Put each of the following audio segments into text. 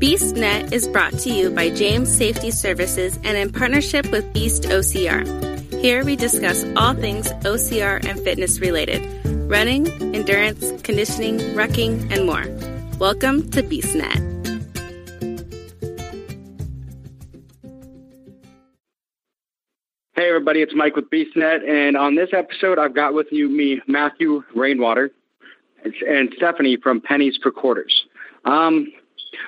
BeastNet is brought to you by James Safety Services and in partnership with Beast OCR. Here we discuss all things OCR and fitness related running, endurance, conditioning, rucking, and more. Welcome to BeastNet. Hey everybody, it's Mike with BeastNet, and on this episode, I've got with you me, Matthew Rainwater, and Stephanie from Pennies for Quarters. Um,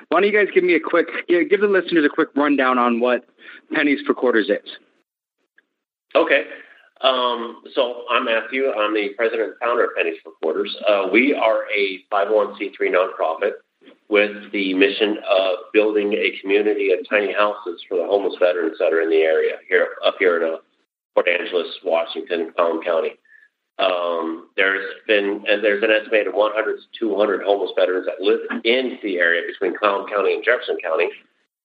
why don't you guys give me a quick, give the listeners a quick rundown on what Pennies for Quarters is? Okay. Um, so I'm Matthew. I'm the president and founder of Pennies for Quarters. Uh, we are a 501c3 nonprofit with the mission of building a community of tiny houses for the homeless veterans that are in the area here up here in uh, Port Angeles, Washington, Clallam County. Um, there's been and there's an estimated 100 to 200 homeless veterans that live in the area between Clallam County and Jefferson County,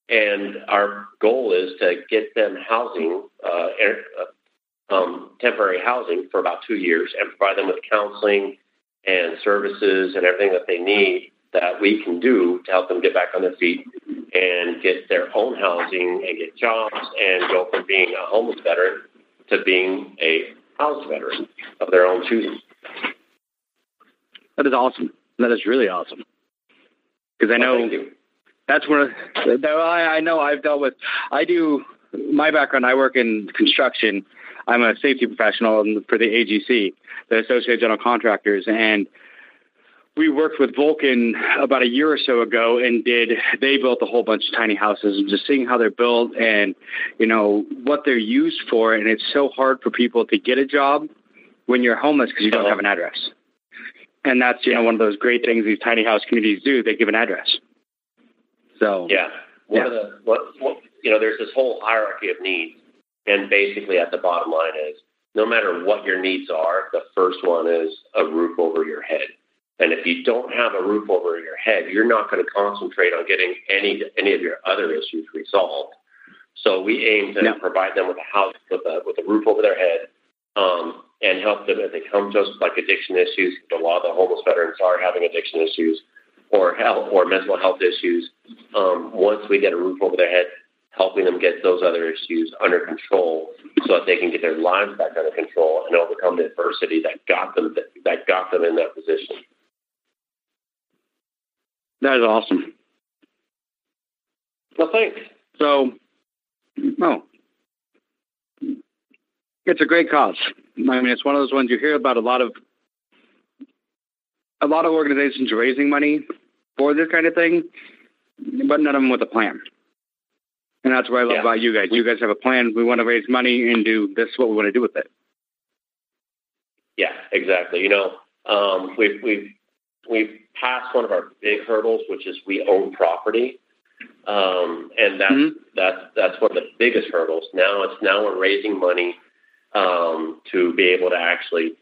and our goal is to get them housing, uh, uh, um, temporary housing for about two years, and provide them with counseling and services and everything that they need that we can do to help them get back on their feet and get their own housing and get jobs and go from being a homeless veteran to being a house veteran of their own choosing. That is awesome. That is really awesome. Because I know that's one of I know I've dealt with. I do my background. I work in construction. I'm a safety professional for the AGC, the Associated General Contractors, and we worked with Vulcan about a year or so ago and did they built a whole bunch of tiny houses and just seeing how they're built and you know what they're used for. And it's so hard for people to get a job when you're homeless because you don't have an address. And that's you know one of those great things these tiny house communities do. They give an address. So yeah. one yeah. of the what, what you know there's this whole hierarchy of needs. And basically at the bottom line is no matter what your needs are the first one is a roof over your head and if you don't have a roof over your head, you're not going to concentrate on getting any any of your other issues resolved. So we aim to provide them with a house with a with a roof over their head, um, and help them if they come to us with like addiction issues. A lot of the homeless veterans are having addiction issues, or health or mental health issues. Um, once we get a roof over their head, helping them get those other issues under control, so that they can get their lives back under control and overcome the adversity that got them that got them in that position. That is awesome. Well, thanks. So, oh, it's a great cause. I mean, it's one of those ones you hear about a lot of a lot of organizations raising money for this kind of thing, but none of them with a plan. And that's what I love yeah. about you guys. You guys have a plan. We want to raise money and do this. Is what we want to do with it. Yeah, exactly. You know, um, we've we've we've passed one of our big hurdles, which is we own property. Um, and that's, mm-hmm. that's, that's one of the biggest hurdles. Now it's now we're raising money um, to be able to actually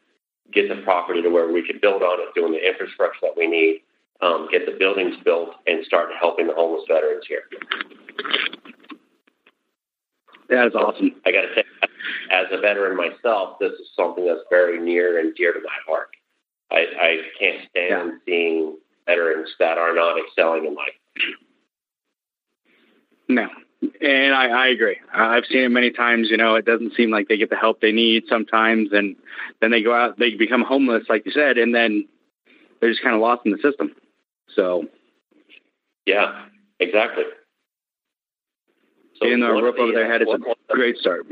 get the property to where we can build on it, doing the infrastructure that we need, um, get the buildings built, and start helping the homeless veterans here. That is awesome. I got to say, as a veteran myself, this is something that's very near and dear to my heart. I, I can't stand yeah. seeing veterans that are not excelling in life. No, and I, I agree. I've seen it many times. You know, it doesn't seem like they get the help they need sometimes, and then they go out, they become homeless, like you said, and then they're just kind of lost in the system. So, yeah, exactly. So getting a roof over their head is a great start.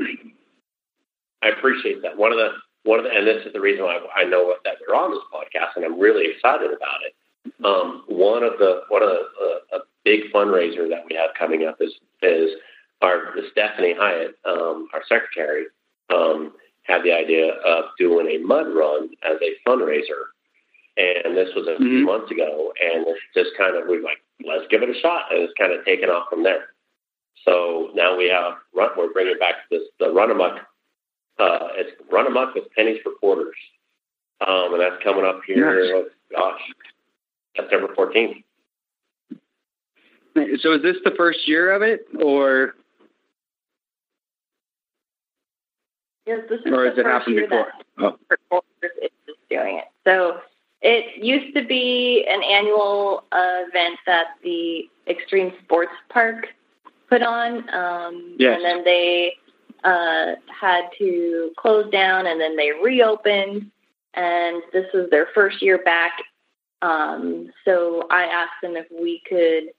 I appreciate that. One of the one of the, and this is the reason why I know that we're on this podcast, and I'm really excited about it. Um, one of the one of the, uh, a big fundraiser that we have coming up is is our Stephanie Hyatt, um, our secretary, um, had the idea of doing a mud run as a fundraiser, and this was a mm-hmm. few months ago, and it's just kind of we are like let's give it a shot, and it's kind of taken off from there. So now we have run, we're bringing back this the run amok uh, it's Run Amok with Pennies for Quarters. Um, and that's coming up here, yes. gosh, September 14th. So is this the first year of it, or? Yes, this is or has it happened before? Oh. is doing it. So It used to be an annual uh, event that the Extreme Sports Park put on, um, yes. and then they uh, had to close down, and then they reopened, and this was their first year back. Um, so I asked them if we could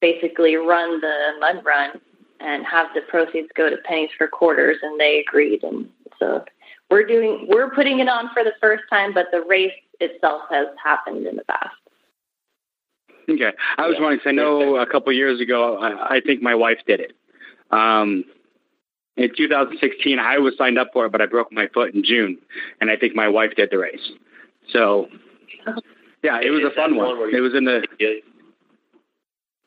basically run the mud run and have the proceeds go to pennies for quarters, and they agreed. And so we're doing we're putting it on for the first time, but the race itself has happened in the past. Okay, I was yeah. wondering. Cause I know a couple years ago, I, I think my wife did it. Um, in 2016, I was signed up for it, but I broke my foot in June, and I think my wife did the race. So, yeah, it was a fun one. one it was in the.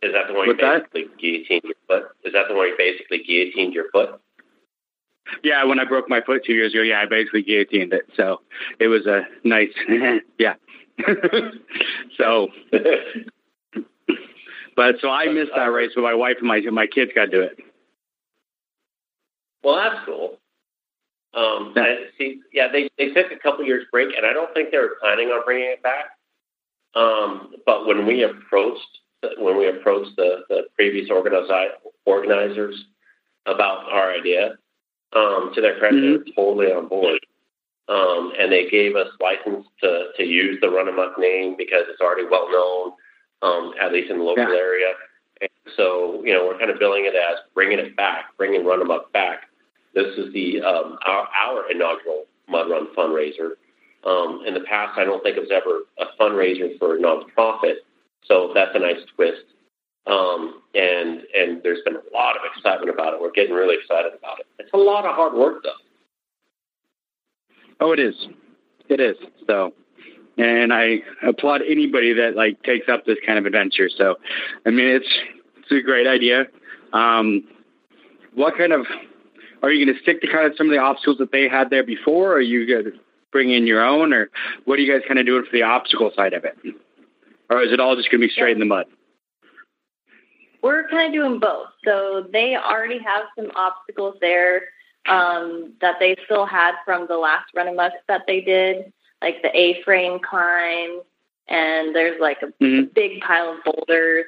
Is that the one you basically that? guillotined your foot? Is that the one you basically guillotined your foot? Yeah, when I broke my foot two years ago, yeah, I basically guillotined it. So it was a nice, yeah. so, but so I missed that uh, race, but my wife and my my kids got to do it. Well, that's cool. Um, yeah. see, yeah, they they took a couple years break, and I don't think they were planning on bringing it back. Um, but when we approached when we approached the, the previous organizi- organizers about our idea, um, to their credit, mm-hmm. they were totally on board. Um, and they gave us license to, to use the Run Amok name because it's already well known, um, at least in the local yeah. area. And so, you know, we're kind of billing it as bringing it back, bringing Run Amok back. This is the um, our, our inaugural Mud Run fundraiser. Um, in the past, I don't think it was ever a fundraiser for a nonprofit. So that's a nice twist. Um, and and there's been a lot of excitement about it. We're getting really excited about it. It's a lot of hard work, though. Oh, it is. It is. So, and I applaud anybody that like takes up this kind of adventure. So, I mean, it's it's a great idea. Um, what kind of are you going to stick to kind of some of the obstacles that they had there before, or are you going to bring in your own, or what are you guys kind of doing for the obstacle side of it? Or is it all just going to be straight in the mud? We're kind of doing both. So they already have some obstacles there um, that they still had from the last run amok that they did, like the A-frame climb, and there's like a mm-hmm. big pile of boulders.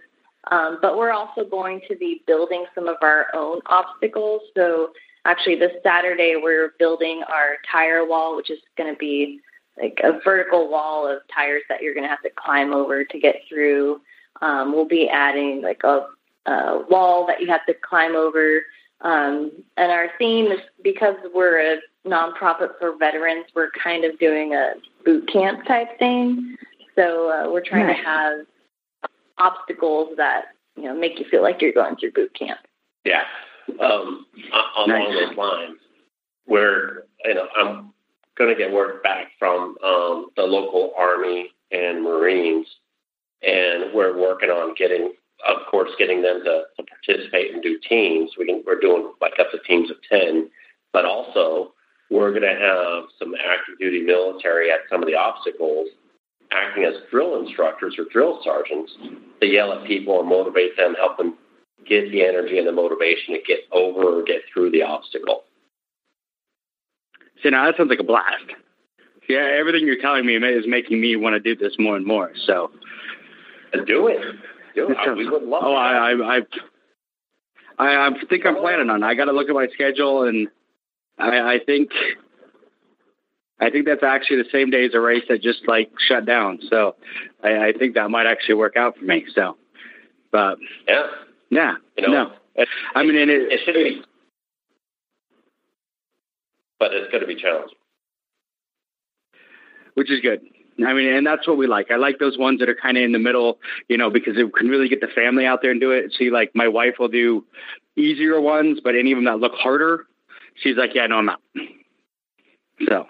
Um, but we're also going to be building some of our own obstacles. So actually, this Saturday we're building our tire wall, which is going to be like a vertical wall of tires that you're going to have to climb over to get through. Um, we'll be adding like a, a, wall that you have to climb over. Um, and our theme is because we're a nonprofit for veterans, we're kind of doing a boot camp type thing. So uh, we're trying nice. to have obstacles that you know make you feel like you're going through boot camp. Yeah, um, along nice. those lines, where you know I'm going to get word back from um, the local Army and Marines, and we're working on getting, of course, getting them to, to participate and do teams. We can, we're doing like up to teams of ten, but also we're going to have some active duty military at some of the obstacles acting as drill instructors or drill sergeants to yell at people and motivate them, help them get the energy and the motivation to get over or get through the obstacle. See, now that sounds like a blast. Yeah, everything you're telling me is making me want to do this more and more. So, do it. Do it. Sounds, we would love. Oh, I, I, I, I think I'm planning on. I got to look at my schedule, and I, I think, I think that's actually the same day as a race that just like shut down. So, I, I think that might actually work out for me. So, but yeah, yeah, you know, no. I mean, it, it should be but it's going to be challenging. Which is good. I mean, and that's what we like. I like those ones that are kind of in the middle, you know, because it can really get the family out there and do it. See, like my wife will do easier ones, but any of them that look harder, she's like, yeah, no, I'm not. So.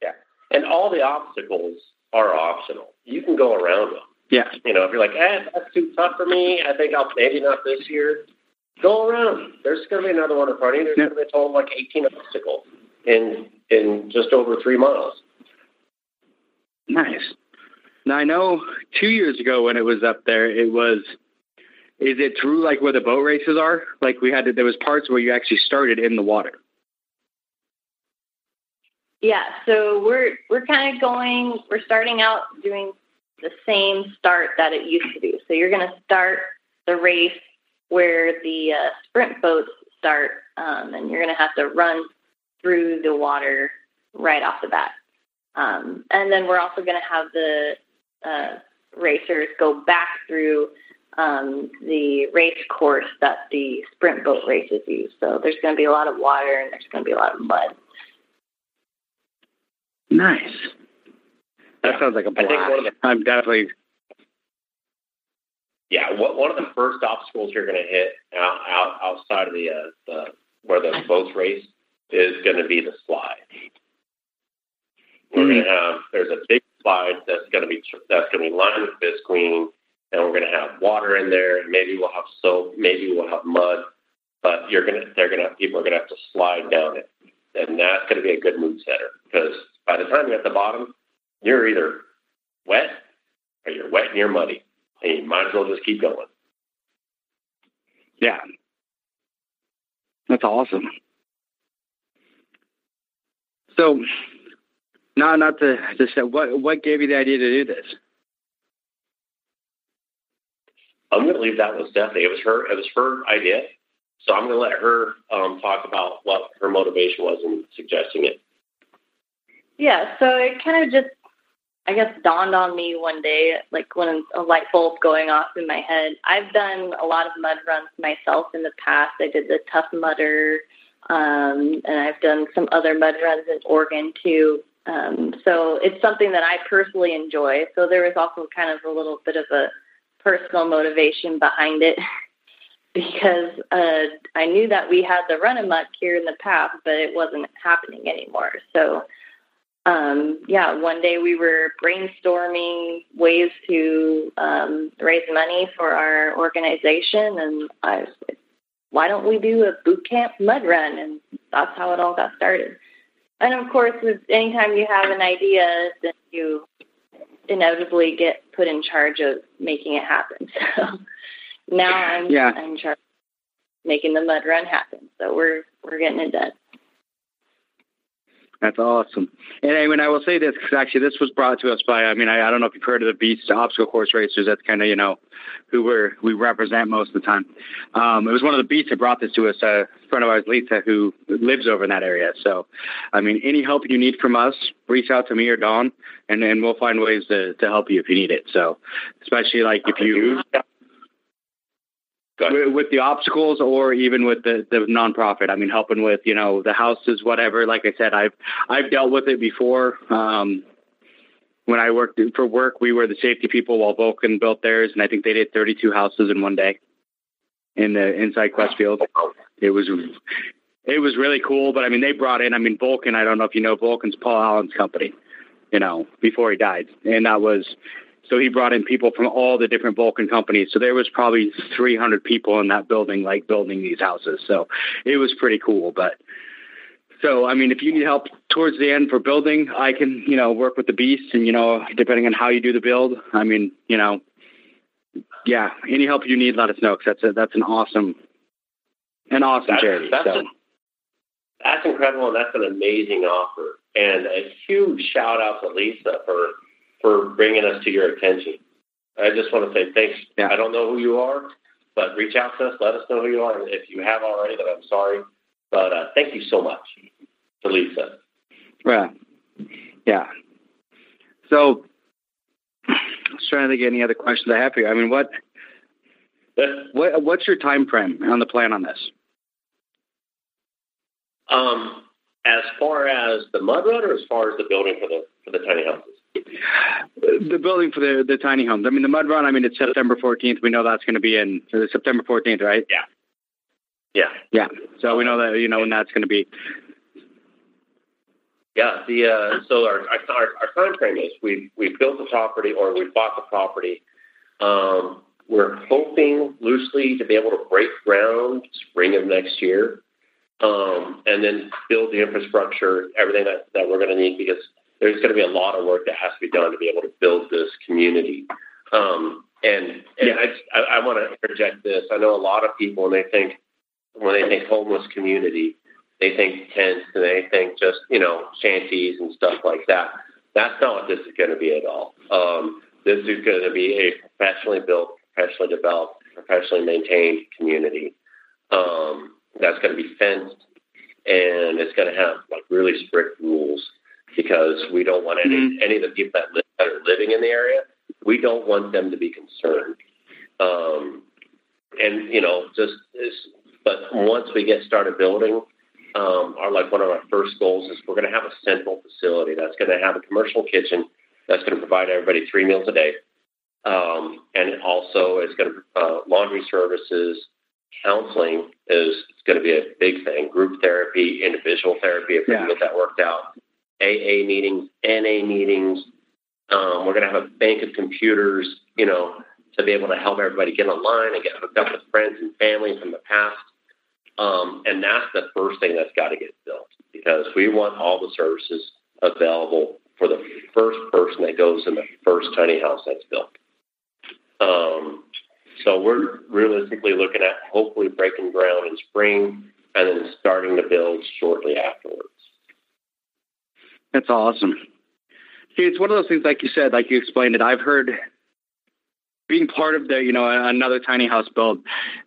Yeah. And all the obstacles are optional. You can go around them. Yeah. You know, if you're like, eh, that's too tough for me, I think I'll maybe not this year. Go around. There's going to be another one in front of you. There's yeah. going to be a total of like 18 obstacles in in just over three miles. Nice. Now I know two years ago when it was up there, it was. Is it true like where the boat races are? Like we had to, there was parts where you actually started in the water. Yeah, so we're we're kind of going. We're starting out doing the same start that it used to be. So you're going to start the race where the uh, sprint boats start, um, and you're going to have to run through the water right off the bat. Um, and then we're also going to have the uh, racers go back through um, the race course that the sprint boat races use. So there's going to be a lot of water and there's going to be a lot of mud. Nice. That yeah. sounds like a blast. The, I'm definitely. Yeah, what, one of the first obstacles you're going to hit out, out outside of the, uh, the where the boats race is going to be the slide. We're mm-hmm. going to have there's a big slide that's going to be that's going to be lined with visqueen, and we're going to have water in there, and maybe we'll have soap, maybe we'll have mud, but you're going to they're going to people are going to have to slide down it, and that's going to be a good mood setter because by the time you're at the bottom, you're either wet or you're wet and you're muddy, and you might as well just keep going. Yeah, that's awesome. So, no, not to just say what what gave you the idea to do this? I'm going to leave that with Stephanie. It was her. It was her idea. So I'm going to let her um, talk about what her motivation was in suggesting it. Yeah, so it kind of just, I guess, dawned on me one day, like when a light bulb going off in my head. I've done a lot of mud runs myself in the past. I did the Tough Mudder, um, and I've done some other mud runs in Oregon too. Um, so it's something that I personally enjoy. So there was also kind of a little bit of a personal motivation behind it because uh, I knew that we had the run amok here in the past, but it wasn't happening anymore. So um, yeah, one day we were brainstorming ways to um, raise money for our organization, and I was like, why don't we do a boot camp mud run? And that's how it all got started. And of course, anytime you have an idea, then you inevitably get put in charge of making it happen. So now I'm yeah. I'm in charge of making the mud run happen. So we're we're getting it done. That's awesome. And I mean, I will say this because actually, this was brought to us by. I mean, I, I don't know if you've heard of the Beast Obstacle Course Racers. That's kind of you know who we're we represent most of the time. Um, it was one of the Beasts that brought this to us. A friend of ours, Lisa, who lives over in that area. So, I mean, any help you need from us, reach out to me or Dawn, and and we'll find ways to to help you if you need it. So, especially like if you with, with, the obstacles or even with the, the nonprofit. I mean, helping with, you know, the houses, whatever. Like I said, I've, I've dealt with it before. Um, when I worked for work, we were the safety people while Vulcan built theirs. And I think they did 32 houses in one day in the inside Qwest Field. It was, it was really cool. But I mean, they brought in, I mean, Vulcan, I don't know if you know, Vulcan's Paul Allen's company, you know, before he died. And that was, so he brought in people from all the different Vulcan companies. So there was probably 300 people in that building, like building these houses. So it was pretty cool. But so, I mean, if you need help towards the end for building, I can, you know, work with the beast and, you know, depending on how you do the build, I mean, you know, yeah, any help you need, let us know. Cause that's a, that's an awesome, an awesome that's, charity. That's, so. a, that's incredible. And that's an amazing offer. And a huge shout out to Lisa for for bringing us to your attention. I just want to say thanks. Yeah. I don't know who you are, but reach out to us. Let us know who you are. If you have already, then I'm sorry. But uh, thank you so much to Lisa. Yeah. Yeah. So, I was trying to get any other questions I have for you. I mean, what, what what's your time frame on the plan on this? Um, as far as the mud run, or as far as the building for the for the tiny houses? The building for the the tiny homes. I mean, the mud run. I mean, it's September 14th. We know that's going to be in September 14th, right? Yeah. Yeah. Yeah. So we know that you know when that's going to be. Yeah. The uh, so our, our our time frame is we we built the property or we bought the property. Um, we're hoping loosely to be able to break ground spring of next year, um, and then build the infrastructure, everything that, that we're going to need because there's going to be a lot of work that has to be done to be able to build this community. Um, and and yeah. I, I, I want to interject this. I know a lot of people when they think when they think homeless community, they think tents and they think just you know shanties and stuff like that. That's not what this is going to be at all. Um, this is going to be a professionally built, professionally developed, professionally maintained community um, that's going to be fenced and it's going to have like really strict rules because we don't want any mm-hmm. any of the people that, live, that are living in the area. We don't want them to be concerned. Um, and you know, just but once we get started building, um, our like one of our first goals is we're going to have a central facility that's going to have a commercial kitchen that's going to provide everybody three meals a day, um, and also it's going to uh, laundry services, counseling is going to be a big thing. Group therapy, individual therapy, if we yeah. can get that worked out. AA meetings, NA meetings. Um, we're going to have a bank of computers, you know, to be able to help everybody get online and get hooked up with friends and family from the past. Um, and that's the first thing that's got to get built because we want all the services available for the first person that goes in the first tiny house that's built. Um, so we're realistically looking at hopefully breaking ground in spring and then starting to build shortly afterwards. That's awesome. See, it's one of those things, like you said, like you explained it. I've heard being part of the, you know, another tiny house build,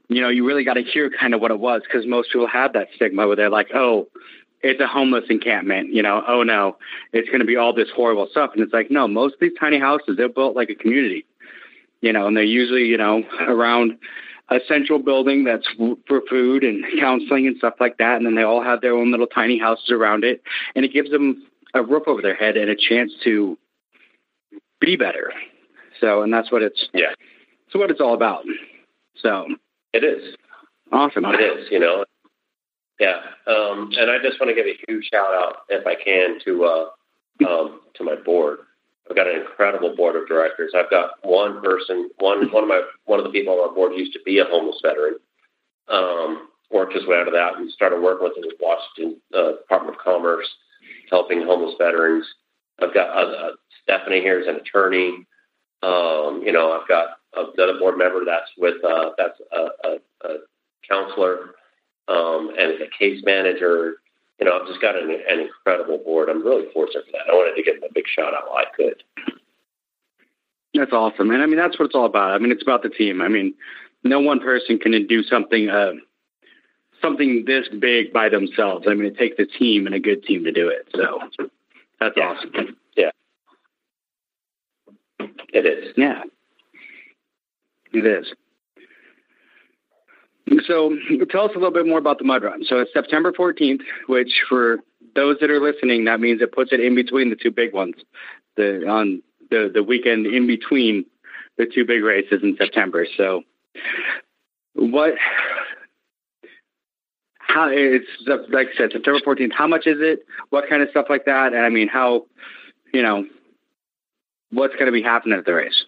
you know, you really got to hear kind of what it was because most people have that stigma where they're like, oh, it's a homeless encampment, you know, oh no, it's going to be all this horrible stuff. And it's like, no, most of these tiny houses, they're built like a community, you know, and they're usually, you know, around a central building that's for food and counseling and stuff like that. And then they all have their own little tiny houses around it. And it gives them a roof over their head and a chance to be better. So, and that's what it's, yeah. So what it's all about. So it is awesome. It is, you know, yeah. Um, and I just want to give a huge shout out, if I can, to uh, um, to my board. I've got an incredible board of directors. I've got one person, one one of my one of the people on our board used to be a homeless veteran. Um, worked his way out of that and started working with the Washington uh, Department of Commerce, helping homeless veterans. I've got uh, uh, Stephanie here is an attorney. Um, you know, I've got another board member that's with uh, that's a, a, a counselor um, and a case manager, you know, I've just got an, an incredible board. I'm really fortunate for that. I wanted to give them a big shout out while I could. That's awesome, and I mean that's what it's all about. I mean, it's about the team. I mean, no one person can do something uh, something this big by themselves. I mean, it takes a team and a good team to do it. So that's yeah. awesome. Yeah, it is. Yeah, it is. So tell us a little bit more about the mud run. So it's September 14th, which for those that are listening, that means it puts it in between the two big ones, the on the the weekend in between the two big races in September. So what? How it's like I said, September 14th. How much is it? What kind of stuff like that? And I mean, how you know what's going to be happening at the race?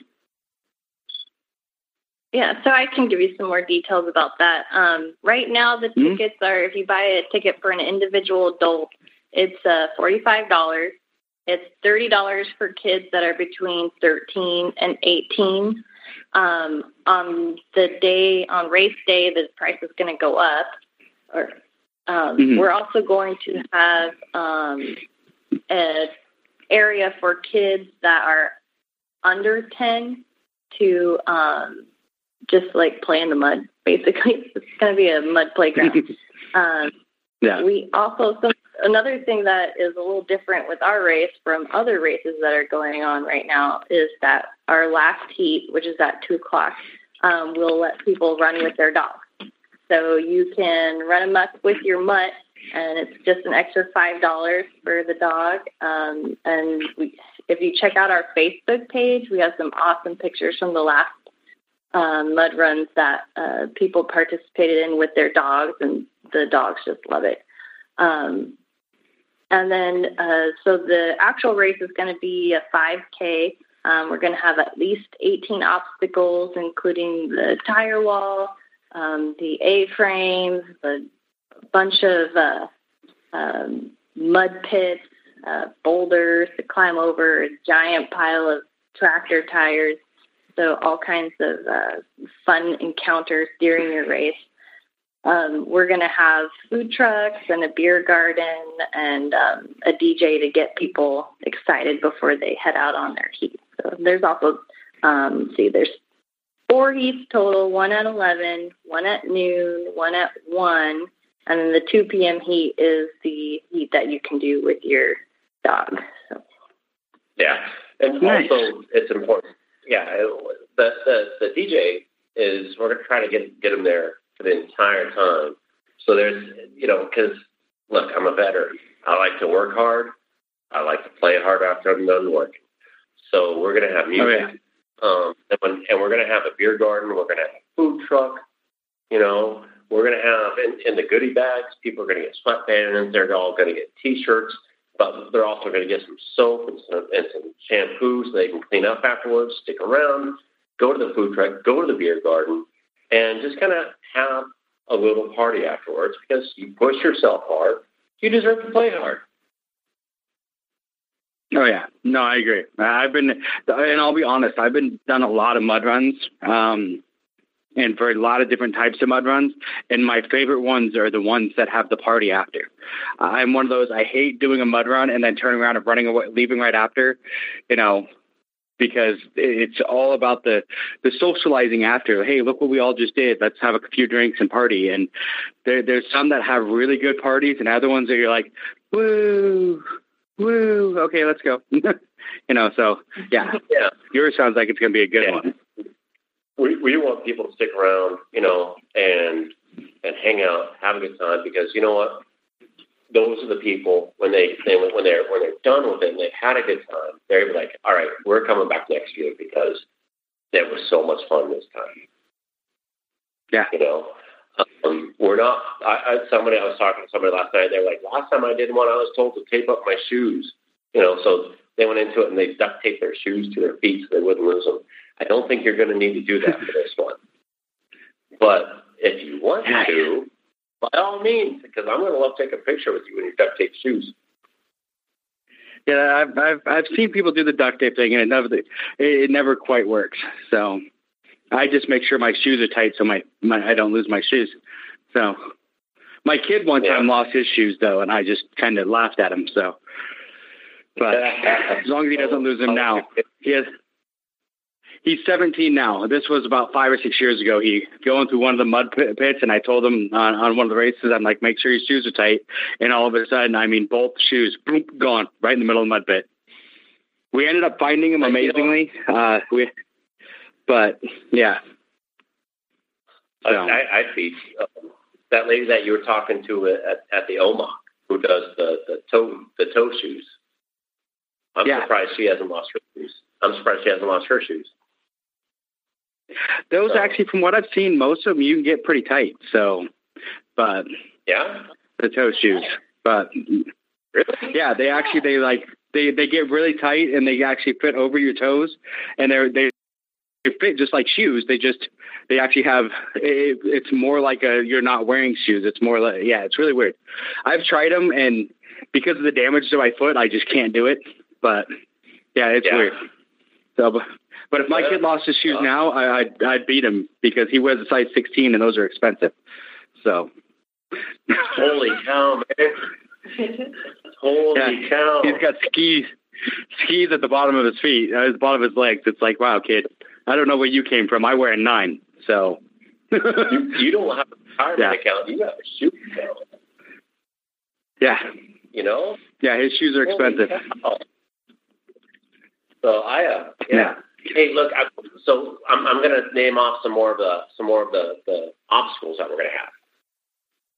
Yeah, so I can give you some more details about that. Um, right now, the mm-hmm. tickets are if you buy a ticket for an individual adult, it's uh, forty-five dollars. It's thirty dollars for kids that are between thirteen and eighteen. Um, on the day on race day, the price is going to go up. Or um, mm-hmm. we're also going to have um, an area for kids that are under ten to um, just like play in the mud. Basically, it's going to be a mud playground. um, yeah. We also so another thing that is a little different with our race from other races that are going on right now is that our last heat, which is at two o'clock, um, we'll let people run with their dogs. So you can run amok with your mutt, and it's just an extra five dollars for the dog. Um, and we, if you check out our Facebook page, we have some awesome pictures from the last um, mud runs that uh, people participated in with their dogs, and the dogs just love it. Um, and then, uh, so the actual race is going to be a 5K. Um, we're going to have at least 18 obstacles, including the tire wall, um, the A-frames, a bunch of uh, um, mud pits, uh, boulders to climb over, a giant pile of tractor tires, so all kinds of uh, fun encounters during your race. um, we're going to have food trucks and a beer garden and um, a DJ to get people excited before they head out on their heat. So there's also, um, see, there's four heats total, one at 11, one at noon, one at 1, and then the 2 p.m. heat is the heat that you can do with your dog. So. Yeah, and nice. also it's important. Yeah, the, the, the DJ is, we're going to try to get, get them there for the entire time. So there's, you know, because look, I'm a veteran. I like to work hard. I like to play hard after I'm done working. So we're going to have music. Oh, yeah. Um, and, when, and we're going to have a beer garden. We're going to have a food truck. You know, we're going to have in, in the goodie bags, people are going to get sweatbands. They're all going to get T-shirts, but they're also going to get some soap and some, and some shampoo so they can clean up afterwards. Stick around, go to the food truck, go to the beer garden, and just kind of have a little party afterwards because you push yourself hard. You deserve to play hard. Oh yeah, no, I agree. I've been, and I'll be honest, I've been done a lot of mud runs, um, and for a lot of different types of mud runs. And my favorite ones are the ones that have the party after. I'm one of those. I hate doing a mud run and then turning around and running away, leaving right after. You know, because it's all about the the socializing after. Hey, look what we all just did. Let's have a few drinks and party. And there, there's some that have really good parties, and other ones that you're like, woo, woo. Okay, let's go. you know, so yeah, yeah. Yours sounds like it's going to be a good yeah. one. We we want people to stick around, you know, and and hang out, have a good time because you know what those are the people when they, they when they're when they're done with it and they've had a good time, they're like, all right, we're coming back next year because it was so much fun this time. Yeah, you know, um, we're not. I, I, somebody I was talking to somebody last night. They're like, last time I did one, I was told to tape up my shoes. You know, so they went into it and they duct taped their shoes to their feet so they wouldn't lose them. I don't think you're going to need to do that for this one. But if you want to, by all means, because I'm going to love take a picture with you in your duct tape shoes. Yeah, I've I've I've seen people do the duct tape thing, and it never it, it never quite works. So I just make sure my shoes are tight so my, my I don't lose my shoes. So my kid one time yeah. lost his shoes though, and I just kind of laughed at him. So, but as long as he doesn't lose them now, he has he's 17 now. This was about five or six years ago. He going through one of the mud pits, and I told him on, on one of the races, I'm like, make sure your shoes are tight. And all of a sudden, I mean, both shoes, boom, gone right in the middle of the mud pit. We ended up finding him amazingly. Uh, we, but yeah. So. I, I see that lady that you were talking to at, at the OMOC who does the, the toe the toe shoes. I'm yeah. surprised she hasn't lost her shoes. I'm surprised she hasn't lost her shoes. Those so, actually, from what I've seen, most of them you can get pretty tight. So, but yeah, the toe shoes. But really? yeah, they actually they like they they get really tight and they actually fit over your toes, and they're they they fit just like shoes. They just they actually have it, it's more like a you're not wearing shoes. It's more like yeah, it's really weird. I've tried them and because of the damage to my foot, I just can't do it. But yeah, it's yeah. weird. So, but if my kid lost his shoes now, I, I'd, I'd beat him because he wears a size 16 and those are expensive. So. Holy cow, man. Holy yeah, cow. He's got skis, skis at the bottom of his feet, uh, at the bottom of his legs. It's like, wow, kid, I don't know where you came from. I wear a nine. So. you, you don't have a retirement yeah. account. You have a shoe account. Yeah. You know? Yeah, his shoes are expensive. So I, uh, yeah. yeah. Hey, look. I, so I'm, I'm going to name off some more of the some more of the, the obstacles that we're going to have.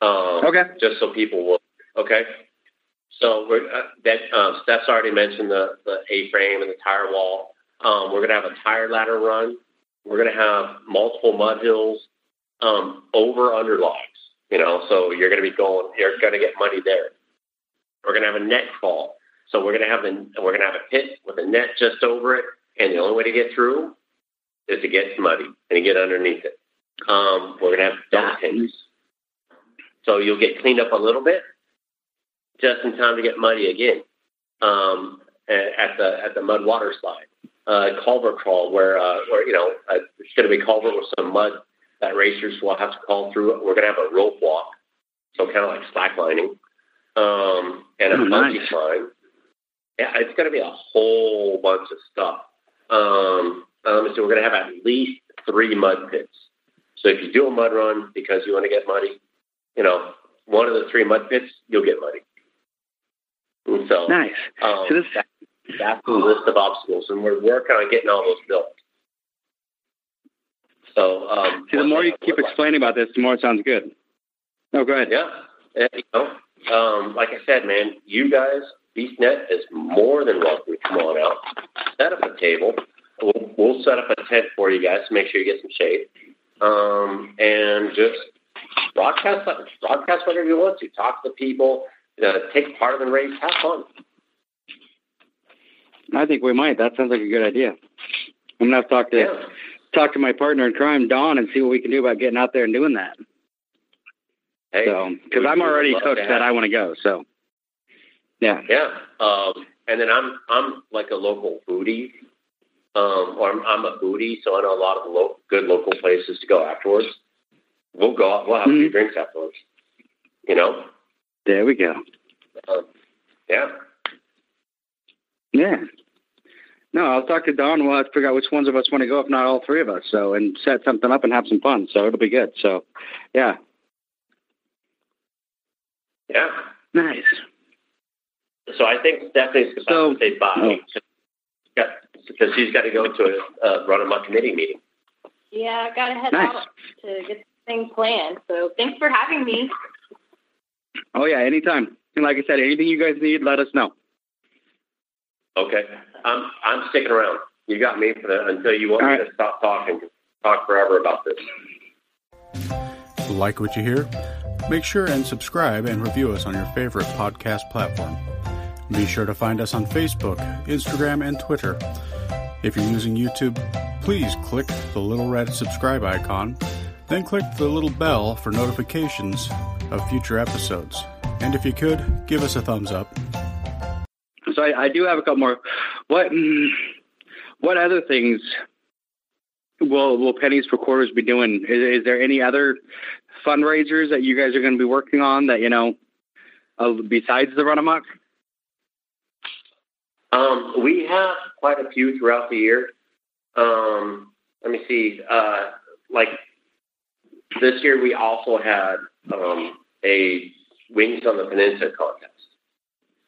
Um, okay. Just so people will. Okay. So we're uh, that um, Steph's already mentioned the the A frame and the tire wall. Um, we're going to have a tire ladder run. We're going to have multiple mud hills um, over under logs. You know, so you're going to be going. You're going to get money there. We're going to have a net fall. So we're going to have the we're going to have a pit with a net just over it, and the only way to get through is to get muddy and to get underneath it. Um, we're going to have dunk tanks, so you'll get cleaned up a little bit just in time to get muddy again um, at the at the mud water slide. Uh, culvert crawl where uh, where you know uh, it's going to be culvert with some mud that racers will have to crawl through. We're going to have a rope walk, so kind of like slacklining, um, and a oh, bungee nice. climb. Yeah, it's going to be a whole bunch of stuff. Um, um, so we're going to have at least three mud pits. So if you do a mud run because you want to get muddy, you know, one of the three mud pits, you'll get muddy. So nice. Um, so this, that's the list of obstacles, and we're working on getting all those built. So, um, see, the more you keep explaining like, about this, the more it sounds good. Oh, go ahead. Yeah, you know, um, like I said, man, you guys, BeastNet is more than welcome to come on out, set up a table. We'll, we'll set up a tent for you guys to make sure you get some shade, um, and just broadcast broadcast whatever you want to. Talk to the people, uh, take part in the race, have fun. I think we might. That sounds like a good idea. I'm gonna have to talk to yeah. talk to my partner in crime, Don, and see what we can do about getting out there and doing that. Hey, so, because I'm already so that I want to go. So, yeah, yeah. Um, and then I'm I'm like a local foodie, um, or I'm, I'm a foodie, so I know a lot of lo- good local places to go afterwards. We'll go. Out, we'll have mm-hmm. a few drinks afterwards. You know. There we go. Um, yeah. Yeah. No, I'll talk to Don. We'll have to figure out which ones of us want to go, if not all three of us. So, and set something up and have some fun. So it'll be good. So, yeah. Yeah. Nice. So I think Stephanie's about so, to say bye oh. because she's got to go to a uh, run amok committee meeting. Yeah, I got to head nice. out to get things planned. So thanks for having me. Oh yeah, anytime. And like I said, anything you guys need, let us know. Okay, I'm I'm sticking around. You got me for that until you want All me right. to stop talking. Talk forever about this. Like what you hear? Make sure and subscribe and review us on your favorite podcast platform. Be sure to find us on Facebook, Instagram, and Twitter. If you're using YouTube, please click the little red subscribe icon, then click the little bell for notifications of future episodes. And if you could, give us a thumbs up so I, I do have a couple more. What mm, what other things will will pennies for quarters be doing? Is, is there any other fundraisers that you guys are going to be working on that you know uh, besides the run amok? Um, we have quite a few throughout the year. Um, let me see. Uh, like this year, we also had um, a Wings on the Peninsula contest.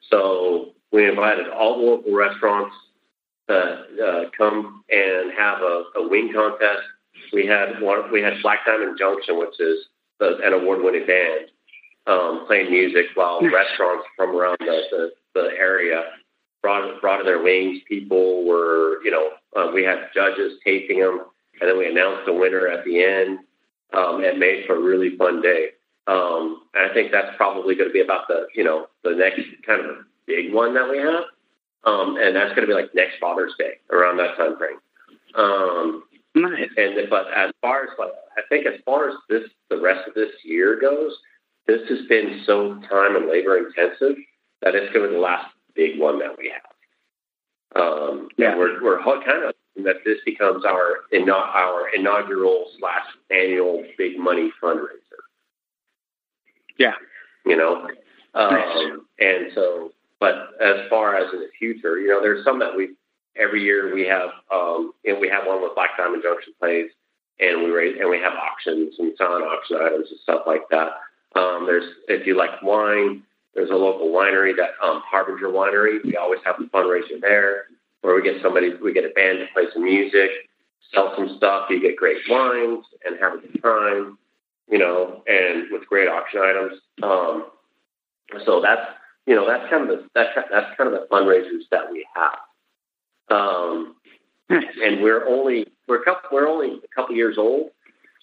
So we invited all the local restaurants to uh, come and have a, a wing contest. We had one, we had Black Diamond Junction, which is the, an award-winning band, um, playing music while restaurants from around the, the, the area brought brought in their wings. People were, you know, uh, we had judges tasting them, and then we announced the winner at the end. Um, it made for a really fun day. Um, and I think that's probably going to be about the, you know, the next kind of big one that we have, um, and that's going to be like next Father's Day around that time frame. Um, nice. And but as far as like, I think as far as this the rest of this year goes, this has been so time and labor intensive that it's going to be the last big one that we have. Um, yeah, we're we're kind of that this becomes our our inaugural slash annual big money fundraiser. Yeah, you know, um, nice. and so as far as in the future, you know, there's some that we every year we have, um, and we have one with Black Diamond Junction plays, and we raise and we have auctions and silent auction items and stuff like that. Um, there's if you like wine, there's a local winery that um, Harbinger Winery. We always have a fundraiser there where we get somebody, we get a band to play some music, sell some stuff. You get great wines and have a good time, you know, and with great auction items. Um, so that's you know, that's kind of the that's that's kind of the fundraisers that we have. Um, and we're only we're a couple we're only a couple years old.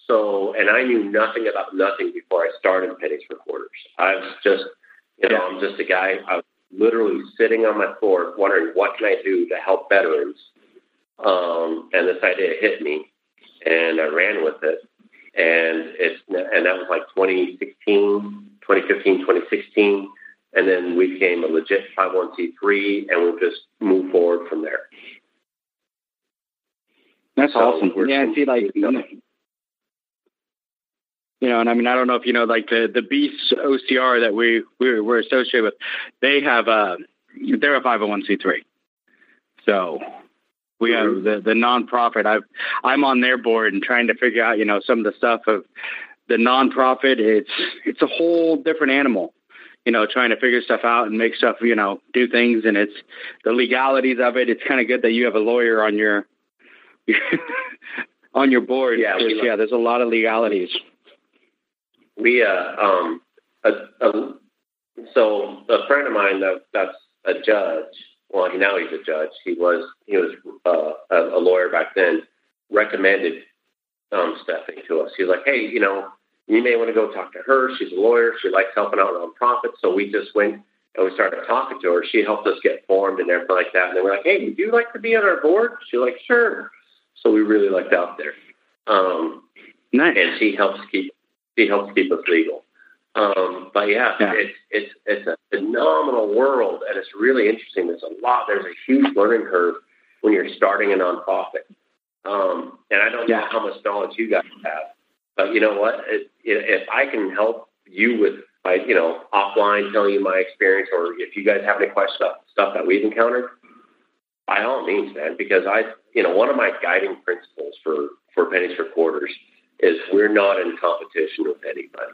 So, and I knew nothing about nothing before I started Pennies for Quarters. I was just, you know, I'm just a guy. I was literally sitting on my floor wondering what can I do to help veterans. Um, and this idea hit me, and I ran with it. And it's and that was like 2016, 2015, 2016 and then we became a legit 501c3, and we've just move forward from there. That's so awesome. Yeah, I see, like, you know, and I mean, I don't know if you know, like the the Beast OCR that we we we're associated with, they have a they're a five hundred oh one c three, so we have mm-hmm. the the nonprofit. I've I'm on their board and trying to figure out, you know, some of the stuff of the nonprofit. It's it's a whole different animal you know, trying to figure stuff out and make stuff, you know, do things. And it's the legalities of it. It's kind of good that you have a lawyer on your on your board. Yeah, yeah. There's a lot of legalities. We uh um a, a, so a friend of mine that that's a judge. Well, now he's a judge. He was he was uh, a, a lawyer back then. Recommended um, Stephanie to us. He's like, hey, you know, you may want to go talk to her. She's a lawyer. She likes helping out nonprofits. So we just went and we started talking to her. She helped us get formed and everything like that. And then we're like, hey, would you like to be on our board? She's like, sure. So we really liked out there. Um, nice. And she helps keep she helps keep us legal. Um, but yeah, yeah, it's it's it's a phenomenal world, and it's really interesting. There's a lot. There's a huge learning curve when you're starting a nonprofit. Um, and I don't yeah. know how much knowledge you guys have, but you know what? It, if I can help you with my, you know, offline telling you my experience, or if you guys have any questions about stuff that we've encountered, by all means, man. Because I, you know, one of my guiding principles for for pennies for quarters is we're not in competition with anybody.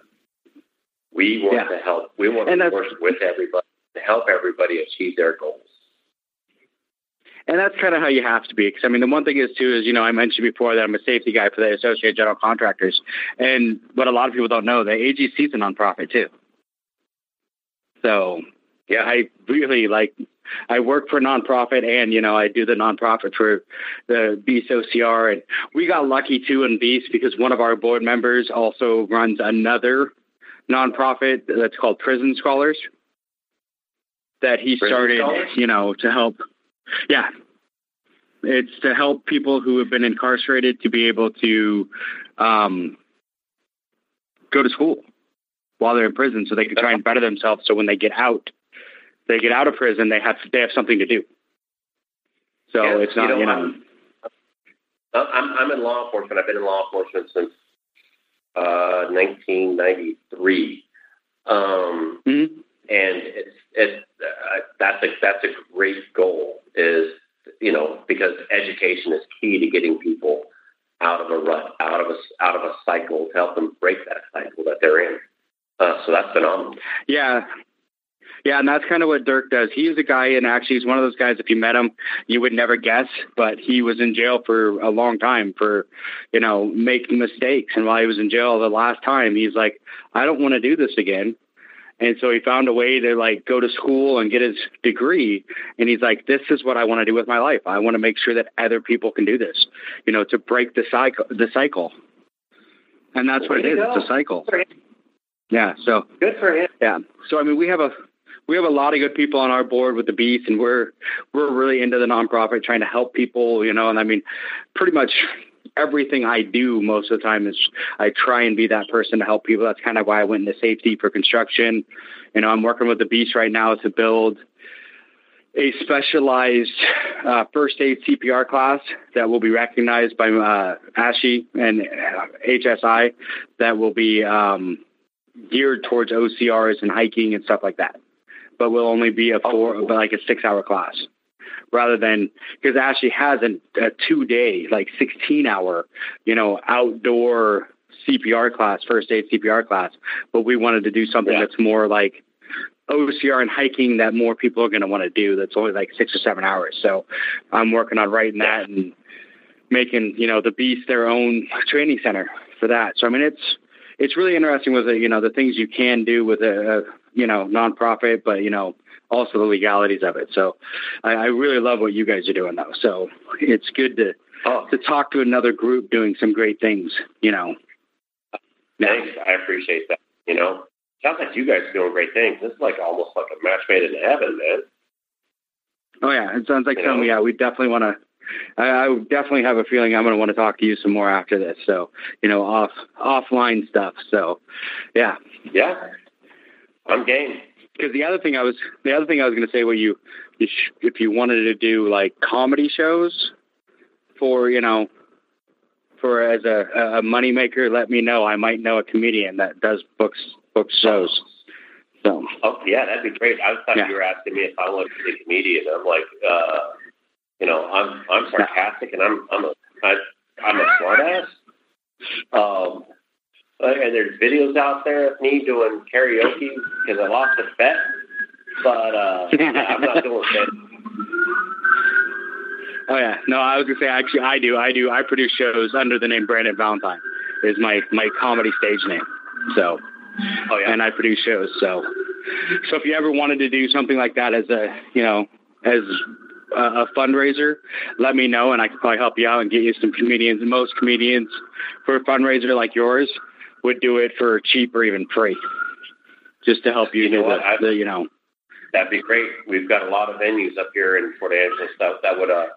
We want yeah. to help. We want and to work with everybody to help everybody achieve their goals and that's kind of how you have to be. Because I mean, the one thing is too is you know I mentioned before that I'm a safety guy for the Associated General Contractors, and what a lot of people don't know, the AGC is a nonprofit too. So yeah, I really like. I work for a nonprofit, and you know I do the nonprofit for the Beast OCR, and we got lucky too in Beast because one of our board members also runs another nonprofit that's called Prison Scholars that he Prison started, Scholars? you know, to help yeah. It's to help people who have been incarcerated to be able to um, go to school while they're in prison so they can try and better themselves so when they get out they get out of prison they have they have something to do. So yeah, it's not you know, you know. I'm, I'm in law enforcement. I've been in law enforcement since uh, 1993 um, mm-hmm. And it's, it's uh, that's a that's a great goal is, you know, because education is key to getting people out of a rut, out of a out of a cycle to help them break that cycle that they're in. Uh, so that's phenomenal. Yeah. Yeah, and that's kind of what Dirk does. He's a guy, and actually, he's one of those guys. If you met him, you would never guess, but he was in jail for a long time for, you know, making mistakes. And while he was in jail the last time, he's like, I don't want to do this again. And so he found a way to like go to school and get his degree. And he's like, this is what I want to do with my life. I want to make sure that other people can do this, you know, to break the cycle, the cycle. And that's what it is. Go. It's a cycle. Yeah. So good for him. Yeah. So, I mean, we have a, we have a lot of good people on our board with the Beast and we're, we're really into the nonprofit trying to help people, you know, and I mean, pretty much everything I do most of the time is I try and be that person to help people. That's kind of why I went into safety for construction. You know, I'm working with the Beast right now to build a specialized uh, first aid CPR class that will be recognized by uh, ASHI and uh, HSI that will be um, geared towards OCRs and hiking and stuff like that. But will only be a four, oh. like a six hour class rather than because ASHI has a, a two day, like 16 hour, you know, outdoor CPR class, first aid CPR class. But we wanted to do something yeah. that's more like OCR and hiking that more people are going to want to do. That's only like six or seven hours. So I'm working on writing that and making, you know, the Beast their own training center for that. So, I mean, it's, it's really interesting with the, you know, the things you can do with a, a you know, nonprofit, but, you know, also the legalities of it. So I, I really love what you guys are doing though. So it's good to oh. to talk to another group doing some great things, you know. Thanks. I appreciate that. You know, sounds like you guys are doing great things. This is like almost like a match made in heaven, man. Oh yeah, it sounds like you something. Know? Yeah, we definitely want to. I, I definitely have a feeling I'm going to want to talk to you some more after this. So you know, off offline stuff. So yeah, yeah, I'm game because the other thing I was the other thing I was going to say, well, you, you sh- if you wanted to do like comedy shows for you know for as a, a moneymaker, let me know. I might know a comedian that does books books shows. So. Oh yeah, that'd be great. I thought yeah. you were asking me if I wanted to be a comedian. I'm like, uh, you know, I'm I'm sarcastic and I'm I'm a I, I'm a smartass. Um, and there's videos out there of me doing karaoke because I lost a bet, but uh, I'm not doing it. Oh yeah, no, I was gonna say actually I do, I do, I produce shows under the name Brandon Valentine is my my comedy stage name. So, oh yeah, and I produce shows. So, so if you ever wanted to do something like that as a you know as a, a fundraiser, let me know and I can probably help you out and get you some comedians. Most comedians for a fundraiser like yours would do it for cheap or even free, just to help you. You know? The, the, you know, that'd be great. We've got a lot of venues up here in Port Angeles that that would uh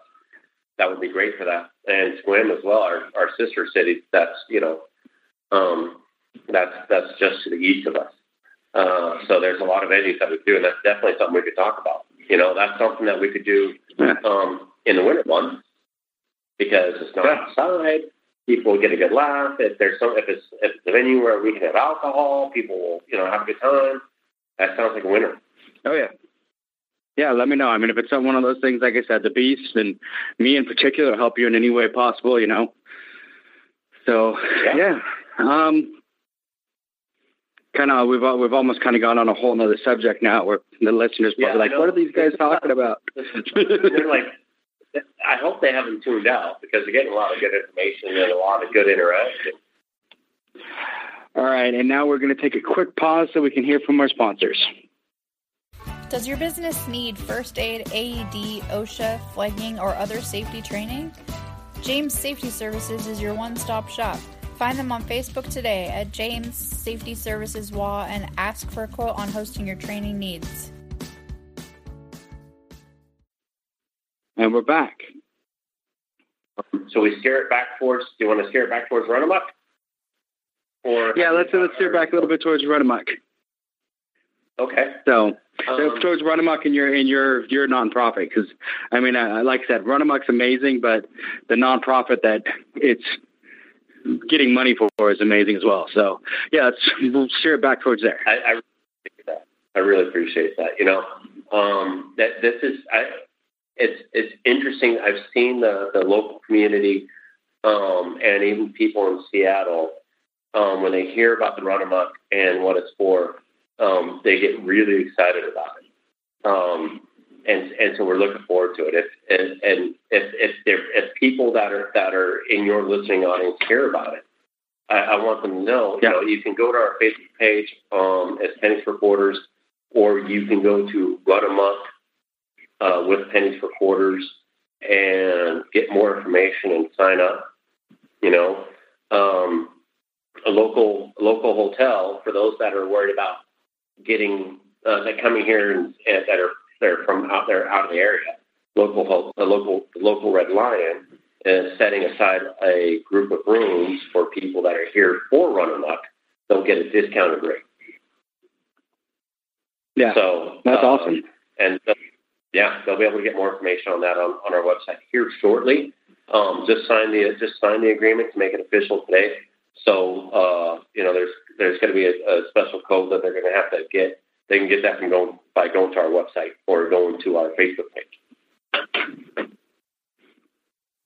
that would be great for that. And Sequim as well, our, our sister city. That's you know, um, that's that's just to the east of us. Uh, so there's a lot of venues that we do, and that's definitely something we could talk about. You know, that's something that we could do um, in the winter months because it's not yeah. outside. People will get a good laugh. If there's some, if it's if it's a venue where we can have alcohol, people will you know have a good time. That sounds like a winner. Oh yeah, yeah, let me know. I mean, if it's one of those things, like I said, the beast and me in particular help you in any way possible, you know. So yeah, yeah. um, kind of we've we've almost kind of gone on a whole other subject now, where the listeners probably yeah, like, what are these guys talking about? they're like, I hope they haven't tuned out because they're getting a lot of good information and a lot of good interaction. All right, and now we're going to take a quick pause so we can hear from our sponsors. Does your business need first aid, AED, OSHA, flagging, or other safety training? James Safety Services is your one stop shop. Find them on Facebook today at James Safety Services WA and ask for a quote on hosting your training needs. And we're back. So we steer it back towards. Do you want to steer it back towards run amok? Or yeah, let's let's steer back a little bit towards run amok. Okay. So um, towards Run Amok in your in your your nonprofit because I mean, uh, like I said, Run Amok's amazing, but the nonprofit that it's getting money for is amazing as well. So yeah, let's we'll steer it back towards there. I, I appreciate that. I really appreciate that. You know, um, that this is I, it's it's interesting. I've seen the the local community um, and even people in Seattle um, when they hear about the Run Amok and what it's for um, they get really excited about it. Um, and and so we're looking forward to it. If and, and if if there if people that are that are in your listening audience care about it, I, I want them to know. Yeah. You know, you can go to our Facebook page um, as Pennies for Quarters, or you can go to Run Amok uh, with Pennies for Quarters and get more information and sign up. You know, um, a local local hotel for those that are worried about getting uh, that coming here and, and that are they're from out there out of the area. Local the local the local Red Lion is setting aside a group of rooms for people that are here for Run Amok. They'll get a discounted rate. Yeah, so that's um, awesome. And uh, yeah, they'll be able to get more information on that on, on our website here shortly. Um, just sign the just sign the agreement to make it official today. So uh, you know, there's there's going to be a, a, special code that they're going to have to get. They can get that from going by going to our website or going to our Facebook page.